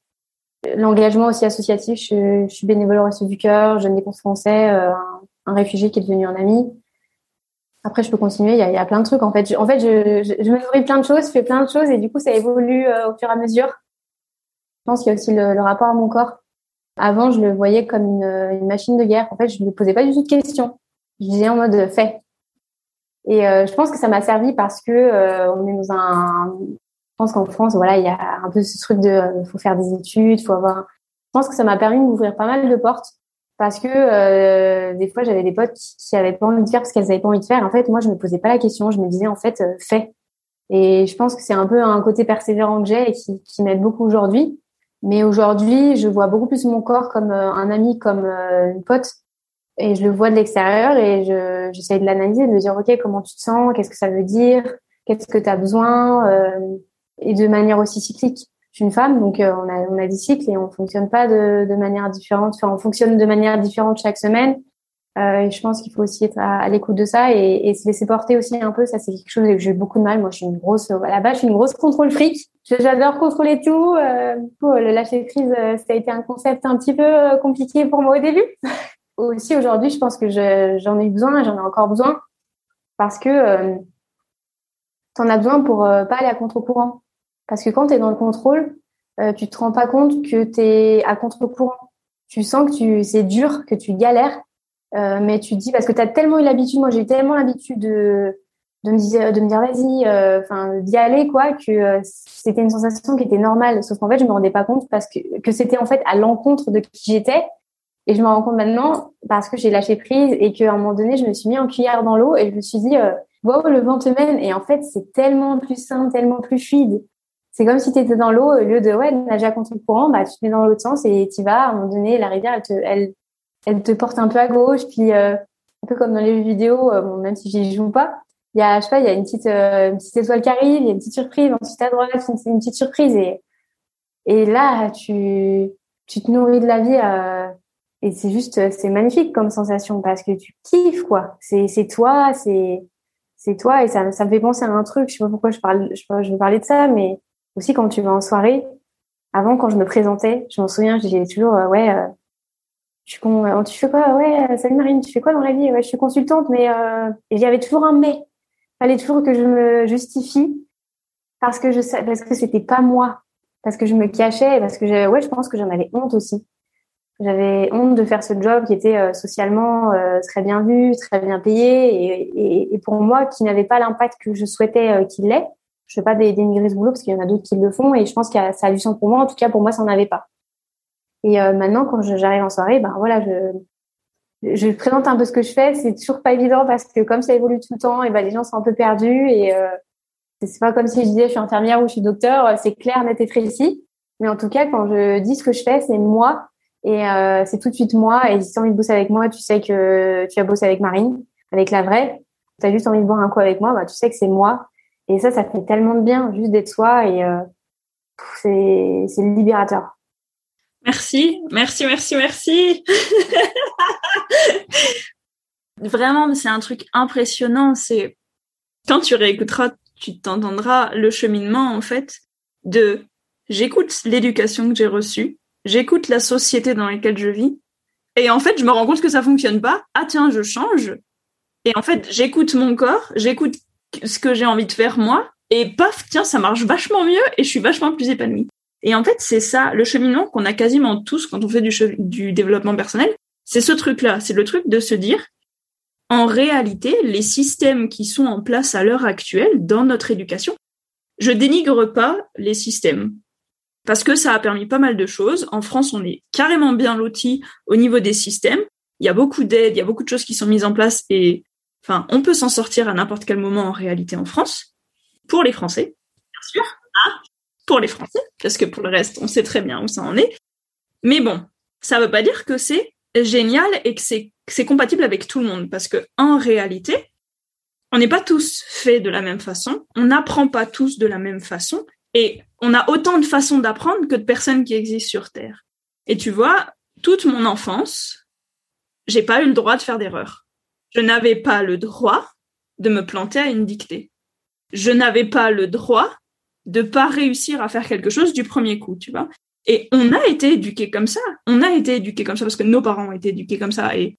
L'engagement aussi associatif, je, je, suis bénévole au Resto du Cœur, jeune dépense français, euh, un, réfugié qui est devenu un ami. après, je peux continuer. Il y a, il y a plein de trucs. En fait, je, en fait, je, je, je, me nourris plein de choses, je fais plein de choses et du coup, ça évolue euh, au fur et à mesure. Je pense qu'il y a aussi le, le, rapport à mon corps. Avant, je le voyais comme une, une machine de guerre. En fait, je ne me posais pas du tout de questions. Je disais en mode fait. Et euh, je pense que ça m'a servi parce que euh, on est dans un. Je pense qu'en France, voilà, il y a un peu ce truc de, euh, faut faire des études, faut avoir. Je pense que ça m'a permis d'ouvrir pas mal de portes parce que euh, des fois j'avais des potes qui, qui avaient pas envie de faire parce qu'elles avaient pas envie de faire. En fait, moi je me posais pas la question, je me disais en fait euh, fais. Et je pense que c'est un peu un côté persévérant que j'ai et qui, m'aide beaucoup aujourd'hui. Mais aujourd'hui, je vois beaucoup plus mon corps comme euh, un ami, comme euh, une pote, et je le vois de l'extérieur et je j'essaye de l'analyser, de me dire ok comment tu te sens, qu'est-ce que ça veut dire, qu'est-ce que tu as besoin, euh, et de manière aussi cyclique je suis une femme, donc euh, on, a, on a des cycles et on fonctionne pas de, de manière différente. Enfin, on fonctionne de manière différente chaque semaine. Euh, et je pense qu'il faut aussi être à, à l'écoute de ça et, et, se laisser porter aussi un peu. Ça, c'est quelque chose que j'ai beaucoup de mal. Moi, je suis une grosse, la base, je suis une grosse contrôle fric. J'adore contrôler tout. Euh, le lâcher prise, euh, ça a été un concept un petit peu euh, compliqué pour moi au début. aussi, aujourd'hui, je pense que j'en ai besoin, j'en ai encore besoin parce que euh, tu en as besoin pour euh, pas aller à contre-courant. Parce que quand tu es dans le contrôle, euh, tu te rends pas compte que tu es à contre-courant. Tu sens que tu c'est dur, que tu galères, euh, mais tu te dis parce que tu as tellement eu l'habitude, moi j'ai tellement l'habitude de de me dire de me dire vas-y euh, enfin d'y aller quoi que euh, c'était une sensation qui était normale sauf qu'en fait je me rendais pas compte parce que que c'était en fait à l'encontre de qui j'étais et je me rends compte maintenant parce que j'ai lâché prise et qu'à un moment donné je me suis mis en cuillère dans l'eau et je me suis dit euh, wow le vent te mène et en fait c'est tellement plus simple tellement plus fluide c'est comme si tu étais dans l'eau, au lieu de ouais, nager à contre-courant, bah, tu te mets dans l'autre sens et tu vas. À un moment donné, la rivière, elle te, elle, elle te porte un peu à gauche. Puis, euh, un peu comme dans les vidéos, euh, bon, même si j'y joue pas, il y a, je sais pas, il y a une petite, euh, une petite étoile qui arrive, il y a une petite surprise, ensuite à droite, une, une petite surprise. Et, et là, tu, tu te nourris de la vie. Euh, et c'est juste, c'est magnifique comme sensation parce que tu kiffes, quoi. C'est, toi, c'est, c'est toi. Et ça, ça me fait penser à un truc. Je sais pas pourquoi je parle, je, veux parler de ça, mais aussi quand tu vas en soirée. Avant, quand je me présentais, je m'en souviens, je toujours, euh, ouais, euh, je suis euh, tu fais quoi? Ouais, euh, salut Marine, tu fais quoi dans la vie? Ouais, je suis consultante, mais euh... il y avait toujours un mais. Fallait toujours que je me justifie parce que je parce que c'était pas moi, parce que je me cachais, parce que ouais, je pense que j'en avais honte aussi. J'avais honte de faire ce job qui était euh, socialement euh, très bien vu, très bien payé, et, et, et pour moi, qui n'avait pas l'impact que je souhaitais qu'il l'ait je fais pas dénigrer ce boulot parce qu'il y en a d'autres qui le font et je pense que ça a du sens pour moi. En tout cas, pour moi, ça n'en avait pas. Et euh, maintenant, quand j'arrive en soirée, ben voilà, je, je présente un peu ce que je fais. C'est toujours pas évident parce que comme ça évolue tout le temps, et ben les gens sont un peu perdus et euh, c'est pas comme si je disais je suis infirmière ou je suis docteur. C'est clair, net et précis. Mais en tout cas, quand je dis ce que je fais, c'est moi et euh, c'est tout de suite moi. Et si tu as envie de bosser avec moi, tu sais que tu as bossé avec Marine, avec la vraie. Tu as juste envie de boire un coup avec moi, bah, tu sais que c'est moi et ça, ça fait tellement de bien, juste d'être soi et euh, c'est, c'est libérateur. Merci, merci, merci, merci. Vraiment, c'est un truc impressionnant. C'est quand tu réécouteras, tu t'entendras le cheminement en fait de j'écoute l'éducation que j'ai reçue, j'écoute la société dans laquelle je vis, et en fait, je me rends compte que ça fonctionne pas. Ah tiens, je change. Et en fait, j'écoute mon corps, j'écoute ce que j'ai envie de faire moi, et paf, tiens, ça marche vachement mieux et je suis vachement plus épanouie. Et en fait, c'est ça, le cheminement qu'on a quasiment tous quand on fait du, du développement personnel, c'est ce truc-là, c'est le truc de se dire, en réalité, les systèmes qui sont en place à l'heure actuelle dans notre éducation, je dénigre pas les systèmes. Parce que ça a permis pas mal de choses. En France, on est carrément bien loti au niveau des systèmes. Il y a beaucoup d'aides, il y a beaucoup de choses qui sont mises en place et Enfin, on peut s'en sortir à n'importe quel moment en réalité en France, pour les Français, bien sûr, pour les Français, parce que pour le reste, on sait très bien où ça en est. Mais bon, ça veut pas dire que c'est génial et que c'est compatible avec tout le monde, parce que en réalité, on n'est pas tous faits de la même façon, on n'apprend pas tous de la même façon, et on a autant de façons d'apprendre que de personnes qui existent sur Terre. Et tu vois, toute mon enfance, j'ai pas eu le droit de faire d'erreurs je n'avais pas le droit de me planter à une dictée. Je n'avais pas le droit de pas réussir à faire quelque chose du premier coup, tu vois. Et on a été éduqués comme ça. On a été éduqués comme ça parce que nos parents ont été éduqués comme ça. Et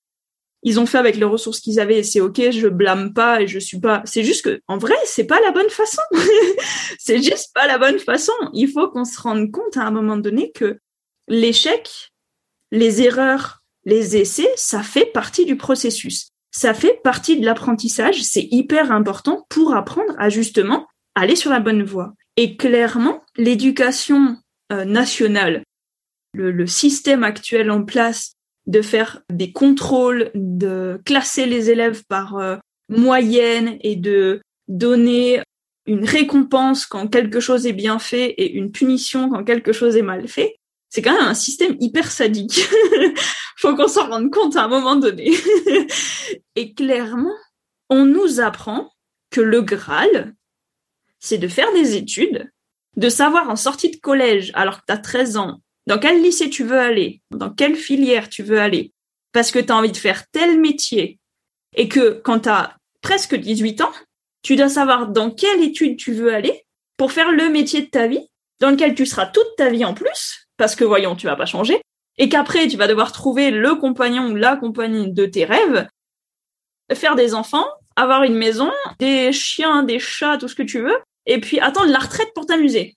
ils ont fait avec les ressources qu'ils avaient et c'est ok, je blâme pas et je suis pas. C'est juste que, en vrai, c'est pas la bonne façon. c'est juste pas la bonne façon. Il faut qu'on se rende compte à un moment donné que l'échec, les erreurs, les essais, ça fait partie du processus. Ça fait partie de l'apprentissage. C'est hyper important pour apprendre à justement aller sur la bonne voie. Et clairement, l'éducation euh, nationale, le, le système actuel en place de faire des contrôles, de classer les élèves par euh, moyenne et de donner une récompense quand quelque chose est bien fait et une punition quand quelque chose est mal fait, c'est quand même un système hyper sadique. Faut qu'on s'en rende compte à un moment donné. et clairement, on nous apprend que le Graal, c'est de faire des études, de savoir en sortie de collège, alors que tu as 13 ans, dans quel lycée tu veux aller, dans quelle filière tu veux aller, parce que tu as envie de faire tel métier, et que quand tu as presque 18 ans, tu dois savoir dans quelle étude tu veux aller pour faire le métier de ta vie, dans lequel tu seras toute ta vie en plus, parce que voyons, tu vas pas changer, et qu'après tu vas devoir trouver le compagnon ou la compagnie de tes rêves, faire des enfants, avoir une maison, des chiens, des chats, tout ce que tu veux, et puis attendre la retraite pour t'amuser.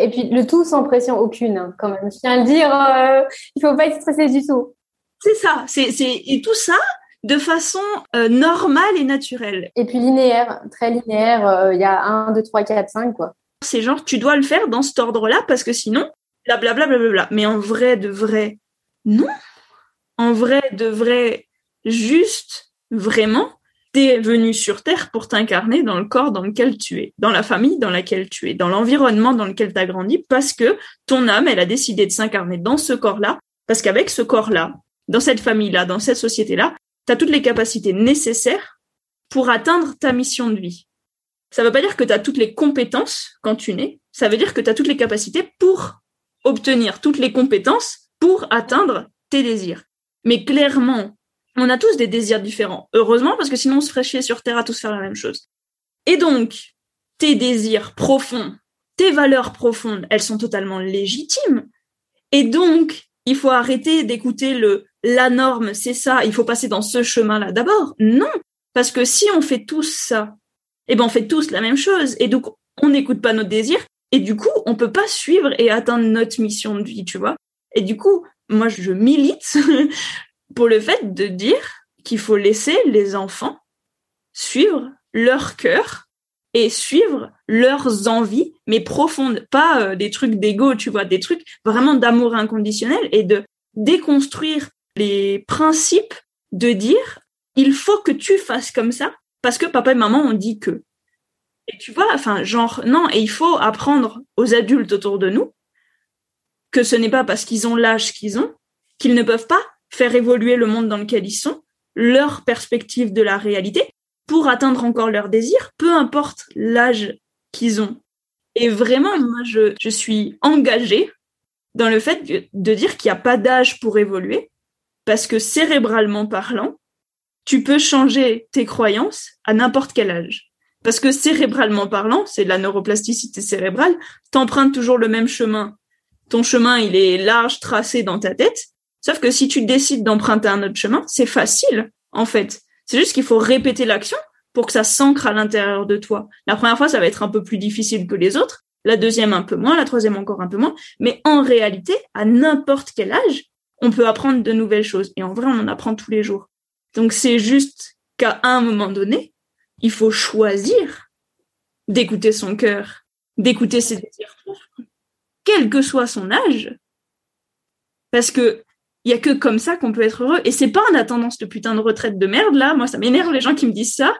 Et puis le tout sans pression aucune, hein, quand même. Je tiens à le dire, euh, il faut pas être stressé du tout. C'est ça, c'est c'est et tout ça de façon euh, normale et naturelle. Et puis linéaire, très linéaire. Euh, il y a 1, 2, 3, 4, 5 quoi. C'est genre tu dois le faire dans cet ordre-là parce que sinon, blablabla, blablabla. Mais en vrai de vrai, non. En vrai de vrai, juste, vraiment, t'es venu sur Terre pour t'incarner dans le corps dans lequel tu es, dans la famille dans laquelle tu es, dans l'environnement dans lequel tu as grandi, parce que ton âme, elle a décidé de s'incarner dans ce corps-là, parce qu'avec ce corps-là, dans cette famille-là, dans cette société-là, tu as toutes les capacités nécessaires pour atteindre ta mission de vie. Ça ne veut pas dire que tu as toutes les compétences quand tu nais, ça veut dire que tu as toutes les capacités pour obtenir toutes les compétences pour atteindre tes désirs. Mais clairement, on a tous des désirs différents. Heureusement, parce que sinon on se ferait chier sur Terre à tous faire la même chose. Et donc, tes désirs profonds, tes valeurs profondes, elles sont totalement légitimes. Et donc, il faut arrêter d'écouter le la norme, c'est ça, il faut passer dans ce chemin-là d'abord. Non, parce que si on fait tous ça, eh ben on fait tous la même chose. Et donc, on n'écoute pas nos désirs. Et du coup, on peut pas suivre et atteindre notre mission de vie, tu vois. Et du coup, moi, je milite pour le fait de dire qu'il faut laisser les enfants suivre leur cœur et suivre leurs envies, mais profondes, pas euh, des trucs d'ego, tu vois, des trucs vraiment d'amour inconditionnel et de déconstruire les principes de dire il faut que tu fasses comme ça parce que papa et maman ont dit que. Et tu vois, enfin, genre, non, et il faut apprendre aux adultes autour de nous que ce n'est pas parce qu'ils ont l'âge qu'ils ont qu'ils ne peuvent pas faire évoluer le monde dans lequel ils sont, leur perspective de la réalité, pour atteindre encore leurs désirs, peu importe l'âge qu'ils ont. Et vraiment, moi, je, suis engagée dans le fait de dire qu'il n'y a pas d'âge pour évoluer, parce que cérébralement parlant, tu peux changer tes croyances à n'importe quel âge. Parce que cérébralement parlant, c'est de la neuroplasticité cérébrale, t'empruntes toujours le même chemin. Ton chemin, il est large, tracé dans ta tête, Sauf que si tu décides d'emprunter un autre chemin, c'est facile, en fait. C'est juste qu'il faut répéter l'action pour que ça s'ancre à l'intérieur de toi. La première fois, ça va être un peu plus difficile que les autres. La deuxième, un peu moins. La troisième, encore un peu moins. Mais en réalité, à n'importe quel âge, on peut apprendre de nouvelles choses. Et en vrai, on en apprend tous les jours. Donc, c'est juste qu'à un moment donné, il faut choisir d'écouter son cœur, d'écouter ses désirs quel que soit son âge. Parce que il y a que comme ça qu'on peut être heureux. Et c'est pas en attendant cette putain de retraite de merde là, moi ça m'énerve les gens qui me disent ça,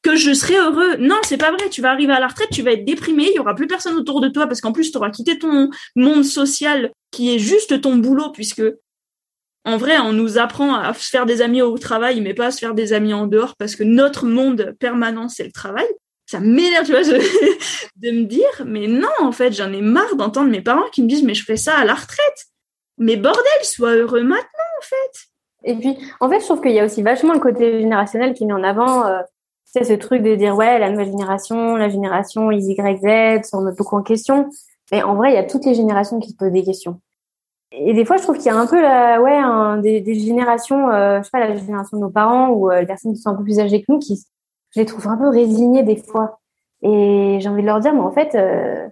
que je serai heureux. Non, c'est pas vrai. Tu vas arriver à la retraite, tu vas être déprimé, il y aura plus personne autour de toi parce qu'en plus tu auras quitté ton monde social qui est juste ton boulot puisque en vrai, on nous apprend à se faire des amis au travail, mais pas à se faire des amis en dehors parce que notre monde permanent c'est le travail. Ça m'énerve, tu vois, de me dire, mais non, en fait, j'en ai marre d'entendre mes parents qui me disent, mais je fais ça à la retraite. Mais bordel, sois heureux maintenant, en fait. Et puis, en fait, je trouve qu'il y a aussi vachement le côté générationnel qui met en avant, euh, c'est ce truc de dire, ouais, la nouvelle génération, la génération YZ, on met beaucoup en question. Mais en vrai, il y a toutes les générations qui se posent des questions. Et des fois, je trouve qu'il y a un peu, la, ouais, des, des, générations, euh, je sais pas, la génération de nos parents ou euh, les personnes qui sont un peu plus âgées que nous, qui, je les trouve un peu résignées des fois. Et j'ai envie de leur dire, mais en fait, euh,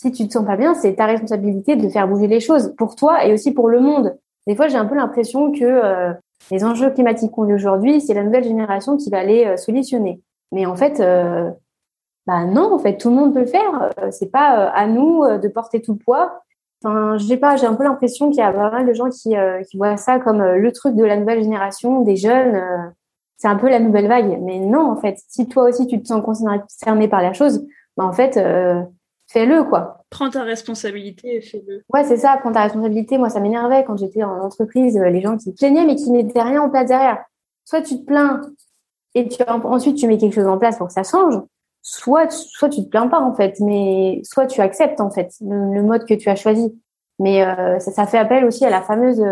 si tu te sens pas bien, c'est ta responsabilité de faire bouger les choses pour toi et aussi pour le monde. Des fois, j'ai un peu l'impression que euh, les enjeux climatiques qu'on vit aujourd'hui, c'est la nouvelle génération qui va les solutionner. Mais en fait, bah non, en fait, tout le monde peut le faire. C'est pas à nous de porter tout le poids. Enfin, j'ai pas, j'ai un peu l'impression qu'il y a pas mal de gens qui, euh, qui voient ça comme euh, le truc de la nouvelle génération, des jeunes. Euh, c'est un peu la nouvelle vague. Mais non, en fait, si toi aussi tu te sens concerné par la chose, bah en fait, fais-le quoi. Prends ta responsabilité et fais-le. Ouais, c'est ça. Prends ta responsabilité. Moi, ça m'énervait quand j'étais en entreprise, les gens qui plaignaient mais qui mettaient rien en place derrière. Soit tu te plains et tu ensuite tu mets quelque chose en place pour que ça change soit soit tu te plains pas en fait, mais soit tu acceptes en fait le, mode que tu as choisi. Mais euh, ça, ça, fait appel aussi à la fameuse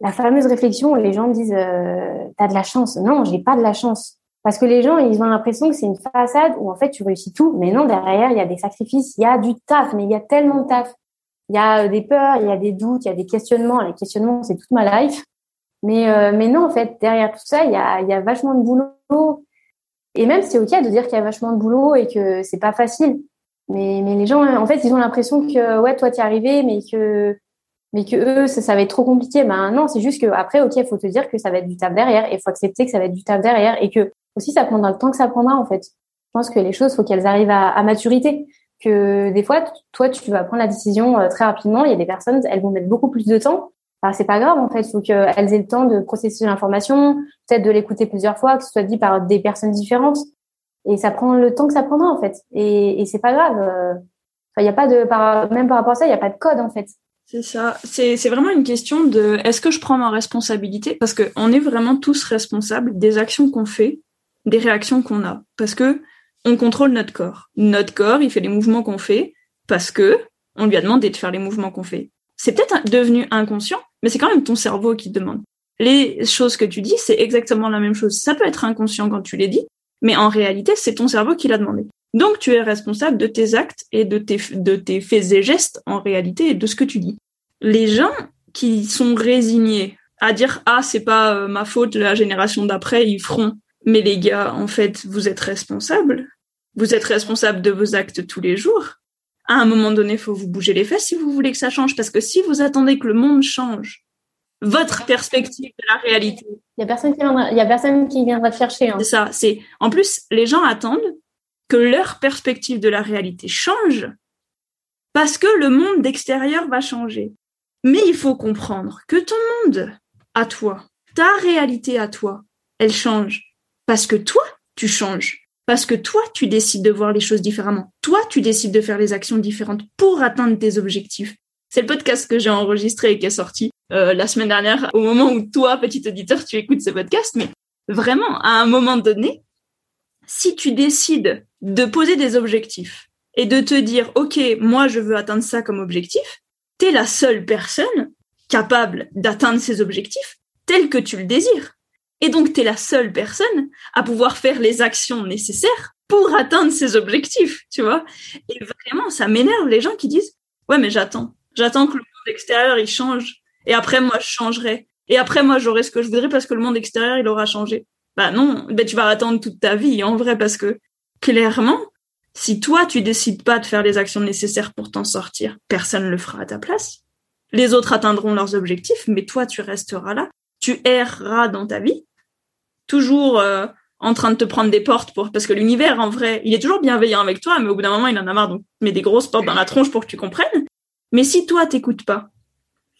la fameuse réflexion où les gens disent euh, t'as de la chance. Non, j'ai pas de la chance. Parce que les gens, ils ont l'impression que c'est une façade où en fait tu réussis tout, mais non derrière il y a des sacrifices, il y a du taf, mais il y a tellement de taf. Il y a des peurs, il y a des doutes, il y a des questionnements. Les questionnements, c'est toute ma life. Mais euh, mais non en fait derrière tout ça, il y a il y a vachement de boulot et même, c'est OK de dire qu'il y a vachement de boulot et que c'est pas facile. Mais, mais les gens, en fait, ils ont l'impression que, ouais, toi, t'es arrivé, mais que, mais que eux, ça, ça va être trop compliqué. Ben non, c'est juste que après, OK, faut te dire que ça va être du taf derrière et faut accepter que ça va être du taf derrière et que aussi, ça prendra le temps que ça prendra, en fait. Je pense que les choses, faut qu'elles arrivent à, maturité. Que des fois, toi, tu vas prendre la décision euh, très rapidement. Il y a des personnes, elles vont mettre beaucoup plus de temps c'est pas grave en fait, faut qu'elles aient le temps de processer l'information, peut-être de l'écouter plusieurs fois, que ce soit dit par des personnes différentes. Et ça prend le temps que ça prendra en fait. Et, et c'est pas grave. Euh, enfin, il y a pas de par, même par rapport à ça, il y a pas de code en fait. C'est ça. C'est c'est vraiment une question de est-ce que je prends ma responsabilité? Parce que on est vraiment tous responsables des actions qu'on fait, des réactions qu'on a parce que on contrôle notre corps. Notre corps, il fait les mouvements qu'on fait parce que on lui a demandé de faire les mouvements qu'on fait. C'est peut-être devenu inconscient, mais c'est quand même ton cerveau qui te demande. Les choses que tu dis, c'est exactement la même chose. Ça peut être inconscient quand tu les dis, mais en réalité, c'est ton cerveau qui l'a demandé. Donc, tu es responsable de tes actes et de tes, de tes faits et gestes en réalité et de ce que tu dis. Les gens qui sont résignés à dire ah c'est pas euh, ma faute la génération d'après ils feront mais les gars en fait vous êtes responsables vous êtes responsable de vos actes tous les jours à un moment donné, il faut vous bouger les fesses si vous voulez que ça change. Parce que si vous attendez que le monde change, votre perspective de la réalité. Il y a personne qui viendra, il y a personne qui viendra te chercher. Hein. C'est ça. C'est en plus les gens attendent que leur perspective de la réalité change parce que le monde d'extérieur va changer. Mais il faut comprendre que ton monde à toi, ta réalité à toi, elle change parce que toi, tu changes. Parce que toi, tu décides de voir les choses différemment. Toi, tu décides de faire les actions différentes pour atteindre tes objectifs. C'est le podcast que j'ai enregistré et qui est sorti euh, la semaine dernière, au moment où toi, petit auditeur, tu écoutes ce podcast. Mais vraiment, à un moment donné, si tu décides de poser des objectifs et de te dire, OK, moi, je veux atteindre ça comme objectif, t'es la seule personne capable d'atteindre ces objectifs tels que tu le désires. Et donc, tu es la seule personne à pouvoir faire les actions nécessaires pour atteindre ces objectifs, tu vois. Et vraiment, ça m'énerve les gens qui disent, ouais, mais j'attends. J'attends que le monde extérieur, il change. Et après, moi, je changerai. Et après, moi, j'aurai ce que je voudrais parce que le monde extérieur, il aura changé. Bah non, bah, tu vas attendre toute ta vie, en vrai, parce que clairement, si toi, tu décides pas de faire les actions nécessaires pour t'en sortir, personne le fera à ta place. Les autres atteindront leurs objectifs, mais toi, tu resteras là. Tu erreras dans ta vie toujours euh, en train de te prendre des portes pour parce que l'univers en vrai il est toujours bienveillant avec toi mais au bout d'un moment il en a marre donc met des grosses portes dans la tronche pour que tu comprennes. Mais si toi t'écoutes pas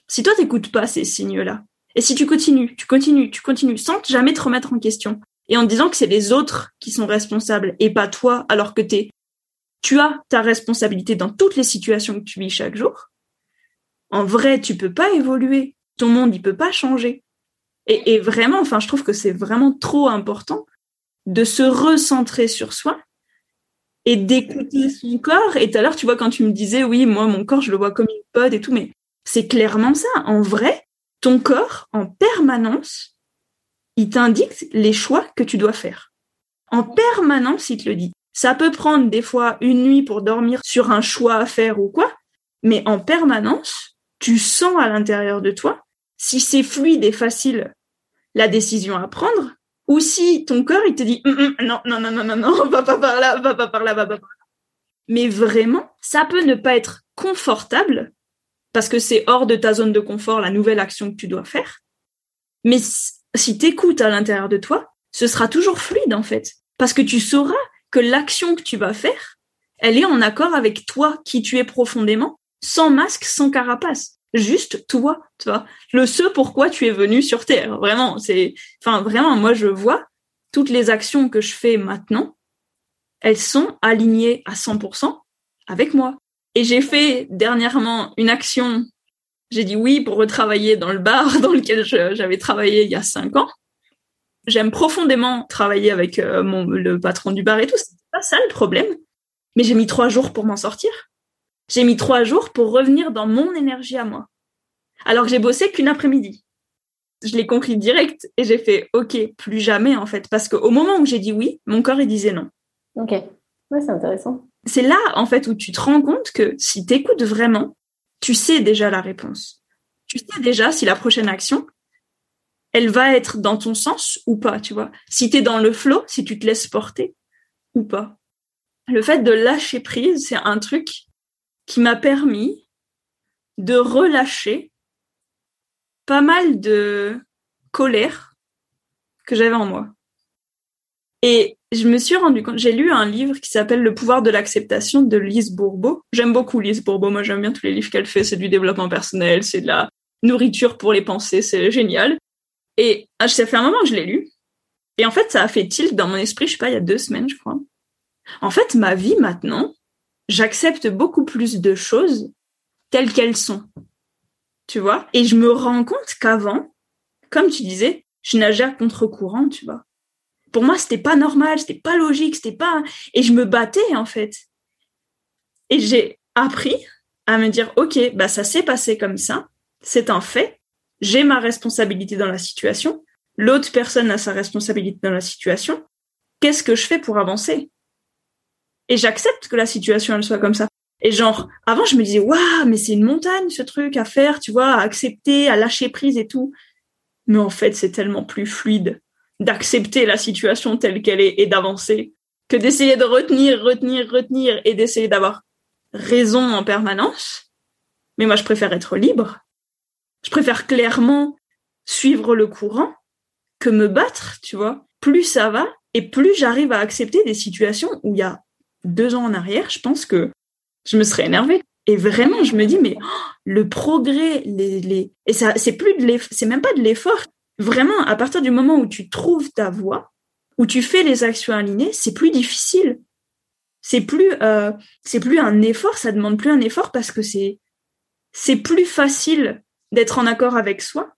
si toi t'écoutes pas ces signes là et si tu continues tu continues tu continues sans jamais te remettre en question et en disant que c'est les autres qui sont responsables et pas toi alors que t'es tu as ta responsabilité dans toutes les situations que tu vis chaque jour en vrai tu peux pas évoluer. Ton monde il peut pas changer et, vraiment, enfin, je trouve que c'est vraiment trop important de se recentrer sur soi et d'écouter son corps. Et tout à l'heure, tu vois, quand tu me disais, oui, moi, mon corps, je le vois comme une pod et tout, mais c'est clairement ça. En vrai, ton corps, en permanence, il t'indique les choix que tu dois faire. En permanence, il te le dit. Ça peut prendre des fois une nuit pour dormir sur un choix à faire ou quoi, mais en permanence, tu sens à l'intérieur de toi si c'est fluide et facile la décision à prendre ou si ton corps il te dit hum, hum, non non non non non non va pas par là va pas par là va pas par là. Mais vraiment ça peut ne pas être confortable parce que c'est hors de ta zone de confort la nouvelle action que tu dois faire. Mais si t'écoutes à l'intérieur de toi ce sera toujours fluide en fait. Parce que tu sauras que l'action que tu vas faire elle est en accord avec toi qui tu es profondément sans masque sans carapace juste toi, tu vois, le ce pourquoi tu es venu sur Terre. Vraiment, c'est, enfin, vraiment, moi, je vois toutes les actions que je fais maintenant, elles sont alignées à 100% avec moi. Et j'ai fait dernièrement une action, j'ai dit oui pour retravailler dans le bar dans lequel j'avais travaillé il y a cinq ans. J'aime profondément travailler avec euh, mon, le patron du bar et tout, c'est pas ça le problème. Mais j'ai mis trois jours pour m'en sortir. J'ai mis trois jours pour revenir dans mon énergie à moi. Alors que j'ai bossé qu'une après-midi. Je l'ai compris direct et j'ai fait OK, plus jamais en fait. Parce qu'au moment où j'ai dit oui, mon corps il disait non. Ok. Ouais, c'est intéressant. C'est là en fait où tu te rends compte que si tu écoutes vraiment, tu sais déjà la réponse. Tu sais déjà si la prochaine action, elle va être dans ton sens ou pas, tu vois. Si tu es dans le flow, si tu te laisses porter ou pas. Le fait de lâcher prise, c'est un truc qui m'a permis de relâcher pas mal de colère que j'avais en moi. Et je me suis rendu compte, j'ai lu un livre qui s'appelle Le pouvoir de l'acceptation de Lise Bourbeau. J'aime beaucoup Lise Bourbeau, moi j'aime bien tous les livres qu'elle fait, c'est du développement personnel, c'est de la nourriture pour les pensées, c'est génial. Et ah, ça fait un moment que je l'ai lu. Et en fait, ça a fait tilt dans mon esprit, je sais pas, il y a deux semaines, je crois. En fait, ma vie maintenant, j'accepte beaucoup plus de choses telles qu'elles sont. Tu vois? Et je me rends compte qu'avant, comme tu disais, je nageais à contre-courant, tu vois. Pour moi, c'était pas normal, c'était pas logique, c'était pas et je me battais en fait. Et j'ai appris à me dire OK, bah ça s'est passé comme ça, c'est un fait. J'ai ma responsabilité dans la situation, l'autre personne a sa responsabilité dans la situation. Qu'est-ce que je fais pour avancer? Et j'accepte que la situation elle soit comme ça. Et genre, avant je me disais waouh, mais c'est une montagne ce truc à faire, tu vois, à accepter, à lâcher prise et tout. Mais en fait, c'est tellement plus fluide d'accepter la situation telle qu'elle est et d'avancer que d'essayer de retenir, retenir, retenir et d'essayer d'avoir raison en permanence. Mais moi, je préfère être libre. Je préfère clairement suivre le courant que me battre, tu vois. Plus ça va et plus j'arrive à accepter des situations où il y a deux ans en arrière, je pense que je me serais énervée. Et vraiment, je me dis, mais oh, le progrès, les, les... et ça, c'est plus de c'est même pas de l'effort. Vraiment, à partir du moment où tu trouves ta voie, où tu fais les actions alignées, c'est plus difficile. C'est plus, euh, c'est plus un effort. Ça demande plus un effort parce que c'est, c'est plus facile d'être en accord avec soi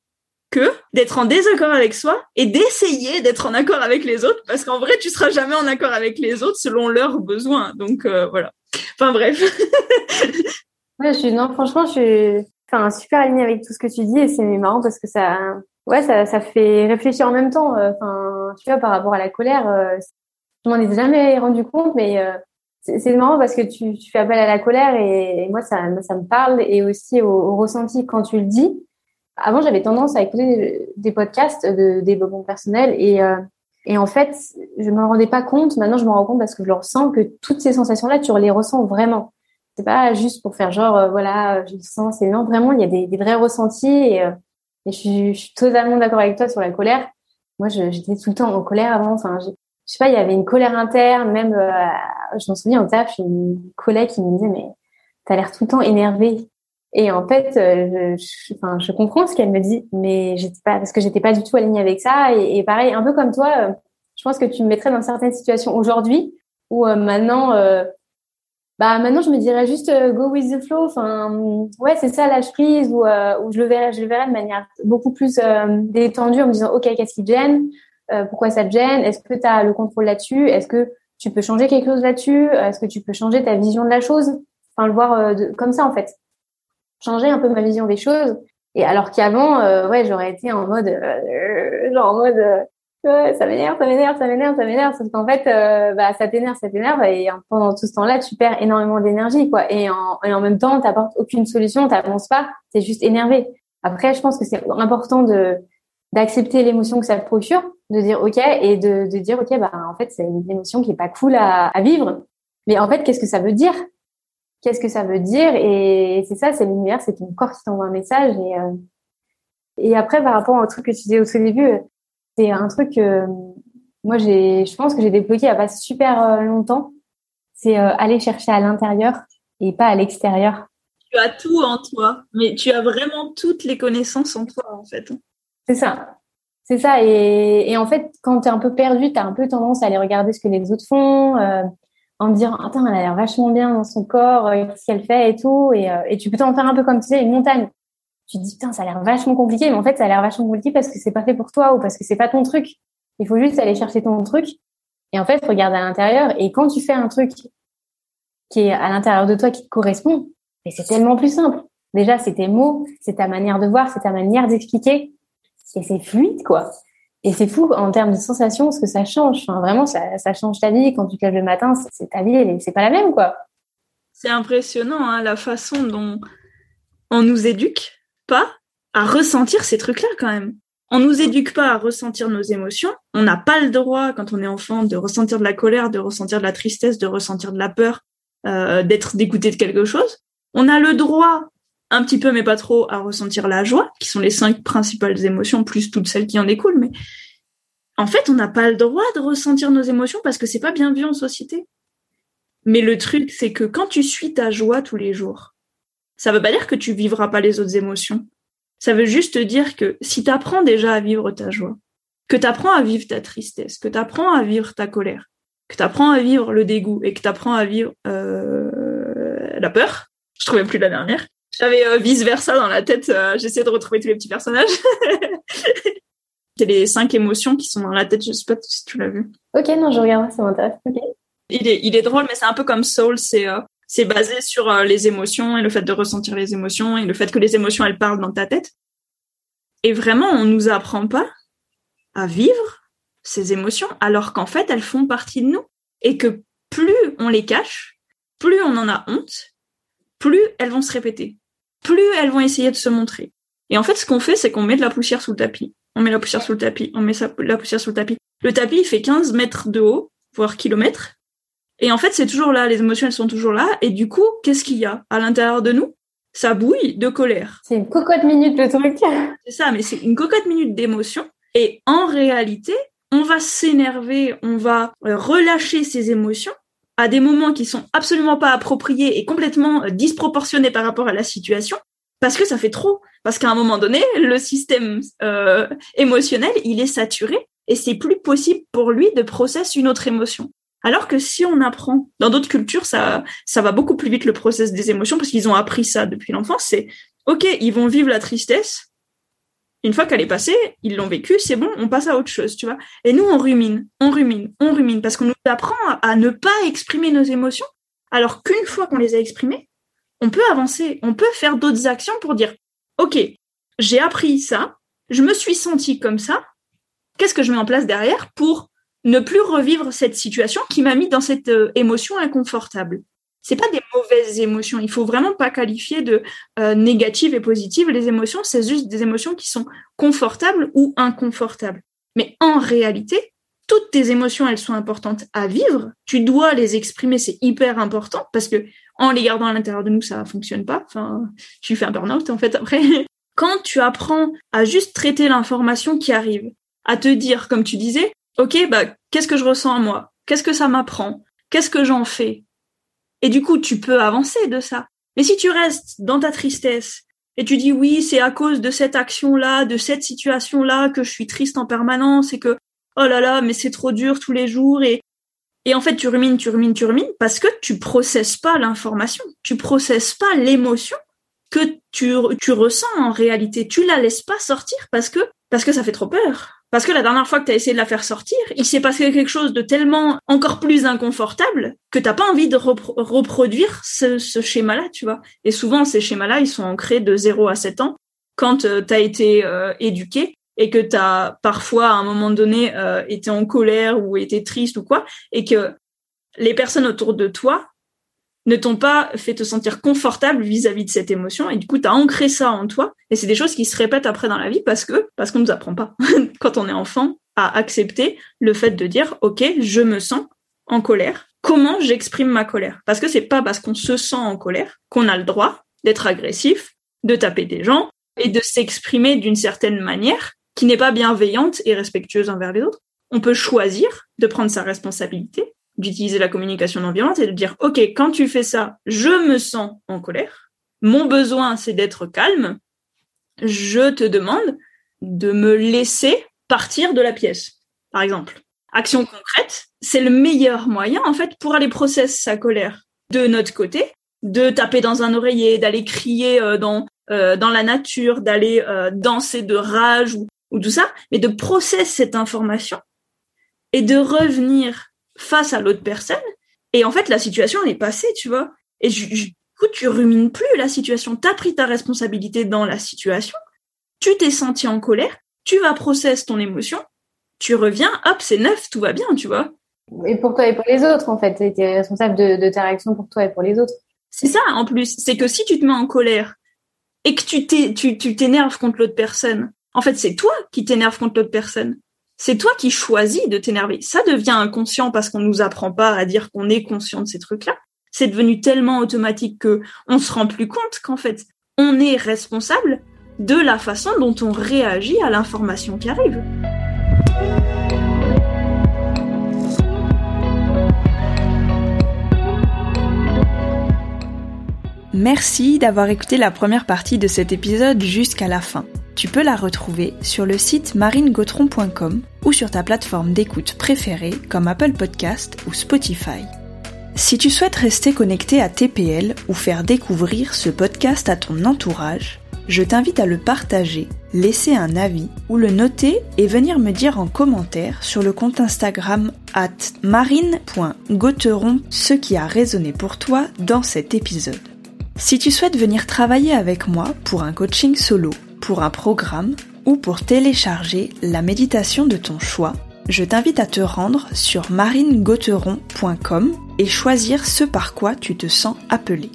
d'être en désaccord avec soi et d'essayer d'être en accord avec les autres parce qu'en vrai tu seras jamais en accord avec les autres selon leurs besoins. Donc euh, voilà. Enfin bref. Je suis non franchement je suis enfin super alignée avec tout ce que tu dis et c'est marrant parce que ça ouais ça, ça fait réfléchir en même temps euh, enfin tu vois par rapport à la colère euh, je m'en ai jamais rendu compte mais c'est marrant parce que tu, fais appel à la colère et, moi ça ça me parle et aussi au, au ressenti quand tu le dis avant, j'avais tendance à écouter des podcasts de développement personnel et, euh, et en fait, je me rendais pas compte. Maintenant, je me rends compte parce que je le ressens que toutes ces sensations-là, tu les ressens vraiment. C'est pas juste pour faire genre, euh, voilà, je le sens. C'est non, vraiment, il y a des, vrais ressentis et, euh, et je, suis, totalement d'accord avec toi sur la colère. Moi, j'étais tout le temps en colère avant. Enfin, je, sais pas, il y avait une colère interne. Même, je m'en souviens en taf, j'ai une collègue qui me disait, mais t'as l'air tout le temps énervé. Et en fait, euh, je, enfin, je comprends ce qu'elle me dit, mais j'étais pas parce que j'étais pas du tout alignée avec ça. Et, pareil, un peu comme toi, euh, je pense que tu me mettrais dans certaines situations aujourd'hui où euh, maintenant, bah maintenant, je me dirais juste go with the flow. Enfin, ouais, c'est ça lâche prise ou où je le verrais, je le verrais de manière beaucoup plus détendue en me disant ok, qu'est-ce qui te gêne? Pourquoi ça te gêne? Est-ce que tu as le contrôle là-dessus? Est-ce que tu peux changer quelque chose là-dessus? Est-ce que tu peux changer ta vision de la chose? Enfin, le voir comme ça en fait changer un peu ma vision des choses. Et alors qu'avant, euh, ouais, j'aurais été en mode, euh, genre en mode, euh, ça m'énerve, ça m'énerve, ça m'énerve, ça m'énerve. Sauf qu'en fait, euh, bah, ça t'énerve, ça t'énerve. Et pendant tout ce temps-là, tu perds énormément d'énergie, quoi. Et en, et en même temps, t'apportes aucune solution, t'avances pas, t'es juste énervé. Après, je pense que c'est important de d'accepter l'émotion que ça procure, de dire ok et de, de dire ok, bah en fait, c'est une émotion qui est pas cool à, à vivre. Mais en fait, qu'est-ce que ça veut dire? Qu'est-ce que ça veut dire Et c'est ça, c'est l'univers, c'est ton corps qui t'envoie un message. Et euh, et après, par rapport au truc que tu disais au tout début c'est un truc que moi j'ai, je pense que j'ai débloqué il y a pas super euh, longtemps. C'est euh, aller chercher à l'intérieur et pas à l'extérieur. Tu as tout en toi, mais tu as vraiment toutes les connaissances en toi en fait. C'est ça. C'est ça. Et, et, en fait, quand tu es un peu perdu, tu as un peu tendance à aller regarder ce que les autres font, euh, en te disant, attends, elle a l'air vachement bien dans son corps, euh, qu'est-ce qu'elle fait et tout. Et, et tu peux t'en faire un peu comme tu sais, une montagne tu te dis putain ça a l'air vachement compliqué mais en fait ça a l'air vachement compliqué parce que c'est pas fait pour toi ou parce que c'est pas ton truc. Il faut juste aller chercher ton truc. Et en fait regarde à l'intérieur et quand tu fais un truc qui est à l'intérieur de toi qui te correspond mais c'est tellement plus simple. Déjà c'est tes mots c'est ta manière de voir c'est ta manière d'expliquer et c'est fluide quoi et c'est fou en termes de sensations ce que ça change vraiment ça, ça change ta vie quand tu te lèves le matin c'est ta vie c'est pas la même quoi c'est impressionnant hein, la façon dont on nous éduque pas à ressentir ces trucs-là quand même. On nous éduque pas à ressentir nos émotions. On n'a pas le droit, quand on est enfant, de ressentir de la colère, de ressentir de la tristesse, de ressentir de la peur, euh, d'être dégoûté de quelque chose. On a le droit, un petit peu mais pas trop, à ressentir la joie, qui sont les cinq principales émotions, plus toutes celles qui en découlent. Mais en fait, on n'a pas le droit de ressentir nos émotions parce que c'est pas bien vu en société. Mais le truc, c'est que quand tu suis ta joie tous les jours, ça veut pas dire que tu vivras pas les autres émotions. Ça veut juste dire que si tu apprends déjà à vivre ta joie, que tu apprends à vivre ta tristesse, que tu apprends à vivre ta colère, que tu apprends à vivre le dégoût et que tu apprends à vivre euh, la peur, je trouvais plus la dernière. J'avais euh, vice versa dans la tête, euh, j'essayais de retrouver tous les petits personnages. C'est les cinq émotions qui sont dans la tête, je sais pas si tu l'as vu. Ok, non, je regarde, ça m'intéresse. Il est, il est drôle, mais c'est un peu comme Soul, c'est c'est basé sur euh, les émotions et le fait de ressentir les émotions et le fait que les émotions elles parlent dans ta tête. Et vraiment, on nous apprend pas à vivre ces émotions alors qu'en fait elles font partie de nous et que plus on les cache, plus on en a honte, plus elles vont se répéter, plus elles vont essayer de se montrer. Et en fait, ce qu'on fait, c'est qu'on met de la poussière sous le tapis. On met la poussière sous le tapis, on met la poussière sous le tapis. Le tapis, il fait 15 mètres de haut, voire kilomètres. Et en fait, c'est toujours là, les émotions, elles sont toujours là. Et du coup, qu'est-ce qu'il y a à l'intérieur de nous? Ça bouille de colère. C'est une cocotte minute le truc. C'est ça, mais c'est une cocotte minute d'émotion. Et en réalité, on va s'énerver, on va euh, relâcher ces émotions à des moments qui sont absolument pas appropriés et complètement euh, disproportionnés par rapport à la situation, parce que ça fait trop. Parce qu'à un moment donné, le système euh, émotionnel, il est saturé et c'est plus possible pour lui de processer une autre émotion. Alors que si on apprend, dans d'autres cultures, ça, ça va beaucoup plus vite le process des émotions parce qu'ils ont appris ça depuis l'enfance. C'est ok, ils vont vivre la tristesse. Une fois qu'elle est passée, ils l'ont vécue, c'est bon, on passe à autre chose, tu vois. Et nous, on rumine, on rumine, on rumine parce qu'on nous apprend à, ne pas exprimer nos émotions. Alors qu'une fois qu'on les a exprimées, on peut avancer, on peut faire d'autres actions pour dire, ok, j'ai appris ça, je me suis senti comme ça, qu'est-ce que je mets en place derrière pour ne plus revivre cette situation qui m'a mis dans cette euh, émotion inconfortable? C'est pas des mauvaises émotions. Il faut vraiment pas qualifier de euh, négatives et positives. Les émotions, c'est juste des émotions qui sont confortables ou inconfortables. Mais en réalité, toutes tes émotions, elles sont importantes à vivre. Tu dois les exprimer, c'est hyper important parce que en les gardant à l'intérieur de nous, ça fonctionne pas. Enfin, tu fais un burn-out en fait après. Quand tu apprends à juste traiter l'information qui arrive, à te dire, comme tu disais, ok, bah, qu'est-ce que je ressens moi? Qu'est-ce que ça m'apprend? Qu'est-ce que j'en fais? Et du coup, tu peux avancer de ça. Mais si tu restes dans ta tristesse et tu dis oui, c'est à cause de cette action-là, de cette situation-là que je suis triste en permanence et que oh là là, mais c'est trop dur tous les jours et et en fait, tu rumines, tu rumines, tu rumines parce que tu processes pas l'information, tu processes pas l'émotion que tu, tu ressens en réalité. Tu la laisses pas sortir parce que parce que ça fait trop peur. Parce que la dernière fois que tu as essayé de la faire sortir, il s'est passé quelque chose de tellement encore plus inconfortable que t'as pas envie de reproduire ce, schéma-là, tu vois. Et souvent, ces schémas-là, ils sont ancrés de 0 à 7 ans quand euh, tu as été euh, éduqué et que tu as parfois à un moment donné euh, été en colère ou été triste ou quoi, et que les personnes autour de toi ne t'ont pas fait te sentir confortable vis-à-vis de cette émotion et du coup tu as ancré ça en toi et c'est des choses qui se répètent après dans la vie parce que parce qu'on nous apprend pas quand on est enfant à accepter le fait de dire OK, je me sens en colère. Comment j'exprime ma colère? Parce que c'est pas parce qu'on se sent en colère qu'on a le droit d'être agressif, de taper des gens et de s'exprimer d'une certaine manière qui n'est pas bienveillante et respectueuse envers les autres. On peut choisir de prendre sa responsabilité d'utiliser la communication non violente et de dire, OK, quand tu fais ça, je me sens en colère. Mon besoin, c'est d'être calme. Je te demande de me laisser partir de la pièce, par exemple. Action concrète, c'est le meilleur moyen, en fait, pour aller processer sa colère de notre côté, de taper dans un oreiller, d'aller crier euh, dans, euh, dans la nature, d'aller euh, danser de rage ou, ou tout ça, mais de processer cette information et de revenir face à l'autre personne. Et en fait, la situation, elle est passée, tu vois. Et du coup, tu rumines plus la situation. T'as pris ta responsabilité dans la situation. Tu t'es senti en colère. Tu vas processer ton émotion. Tu reviens, hop, c'est neuf, tout va bien, tu vois. Et pour toi et pour les autres, en fait. Tu es responsable de, de ta réaction pour toi et pour les autres. C'est ça, en plus. C'est que si tu te mets en colère et que tu t'énerves contre l'autre personne, en fait, c'est toi qui t'énerves contre l'autre personne c'est toi qui choisis de t'énerver. Ça devient inconscient parce qu'on nous apprend pas à dire qu'on est conscient de ces trucs-là. C'est devenu tellement automatique que on se rend plus compte qu'en fait, on est responsable de la façon dont on réagit à l'information qui arrive. Merci d'avoir écouté la première partie de cet épisode jusqu'à la fin. Tu peux la retrouver sur le site marinegautron.com ou sur ta plateforme d'écoute préférée comme Apple Podcast ou Spotify. Si tu souhaites rester connecté à TPL ou faire découvrir ce podcast à ton entourage, je t'invite à le partager, laisser un avis ou le noter et venir me dire en commentaire sur le compte Instagram at marine.gauteron ce qui a résonné pour toi dans cet épisode. Si tu souhaites venir travailler avec moi pour un coaching solo pour un programme ou pour télécharger la méditation de ton choix, je t'invite à te rendre sur marinegauteron.com et choisir ce par quoi tu te sens appelé.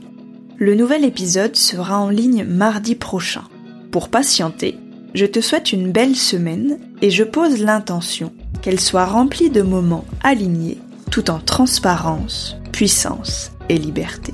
Le nouvel épisode sera en ligne mardi prochain. Pour patienter, je te souhaite une belle semaine et je pose l'intention qu'elle soit remplie de moments alignés tout en transparence, puissance et liberté.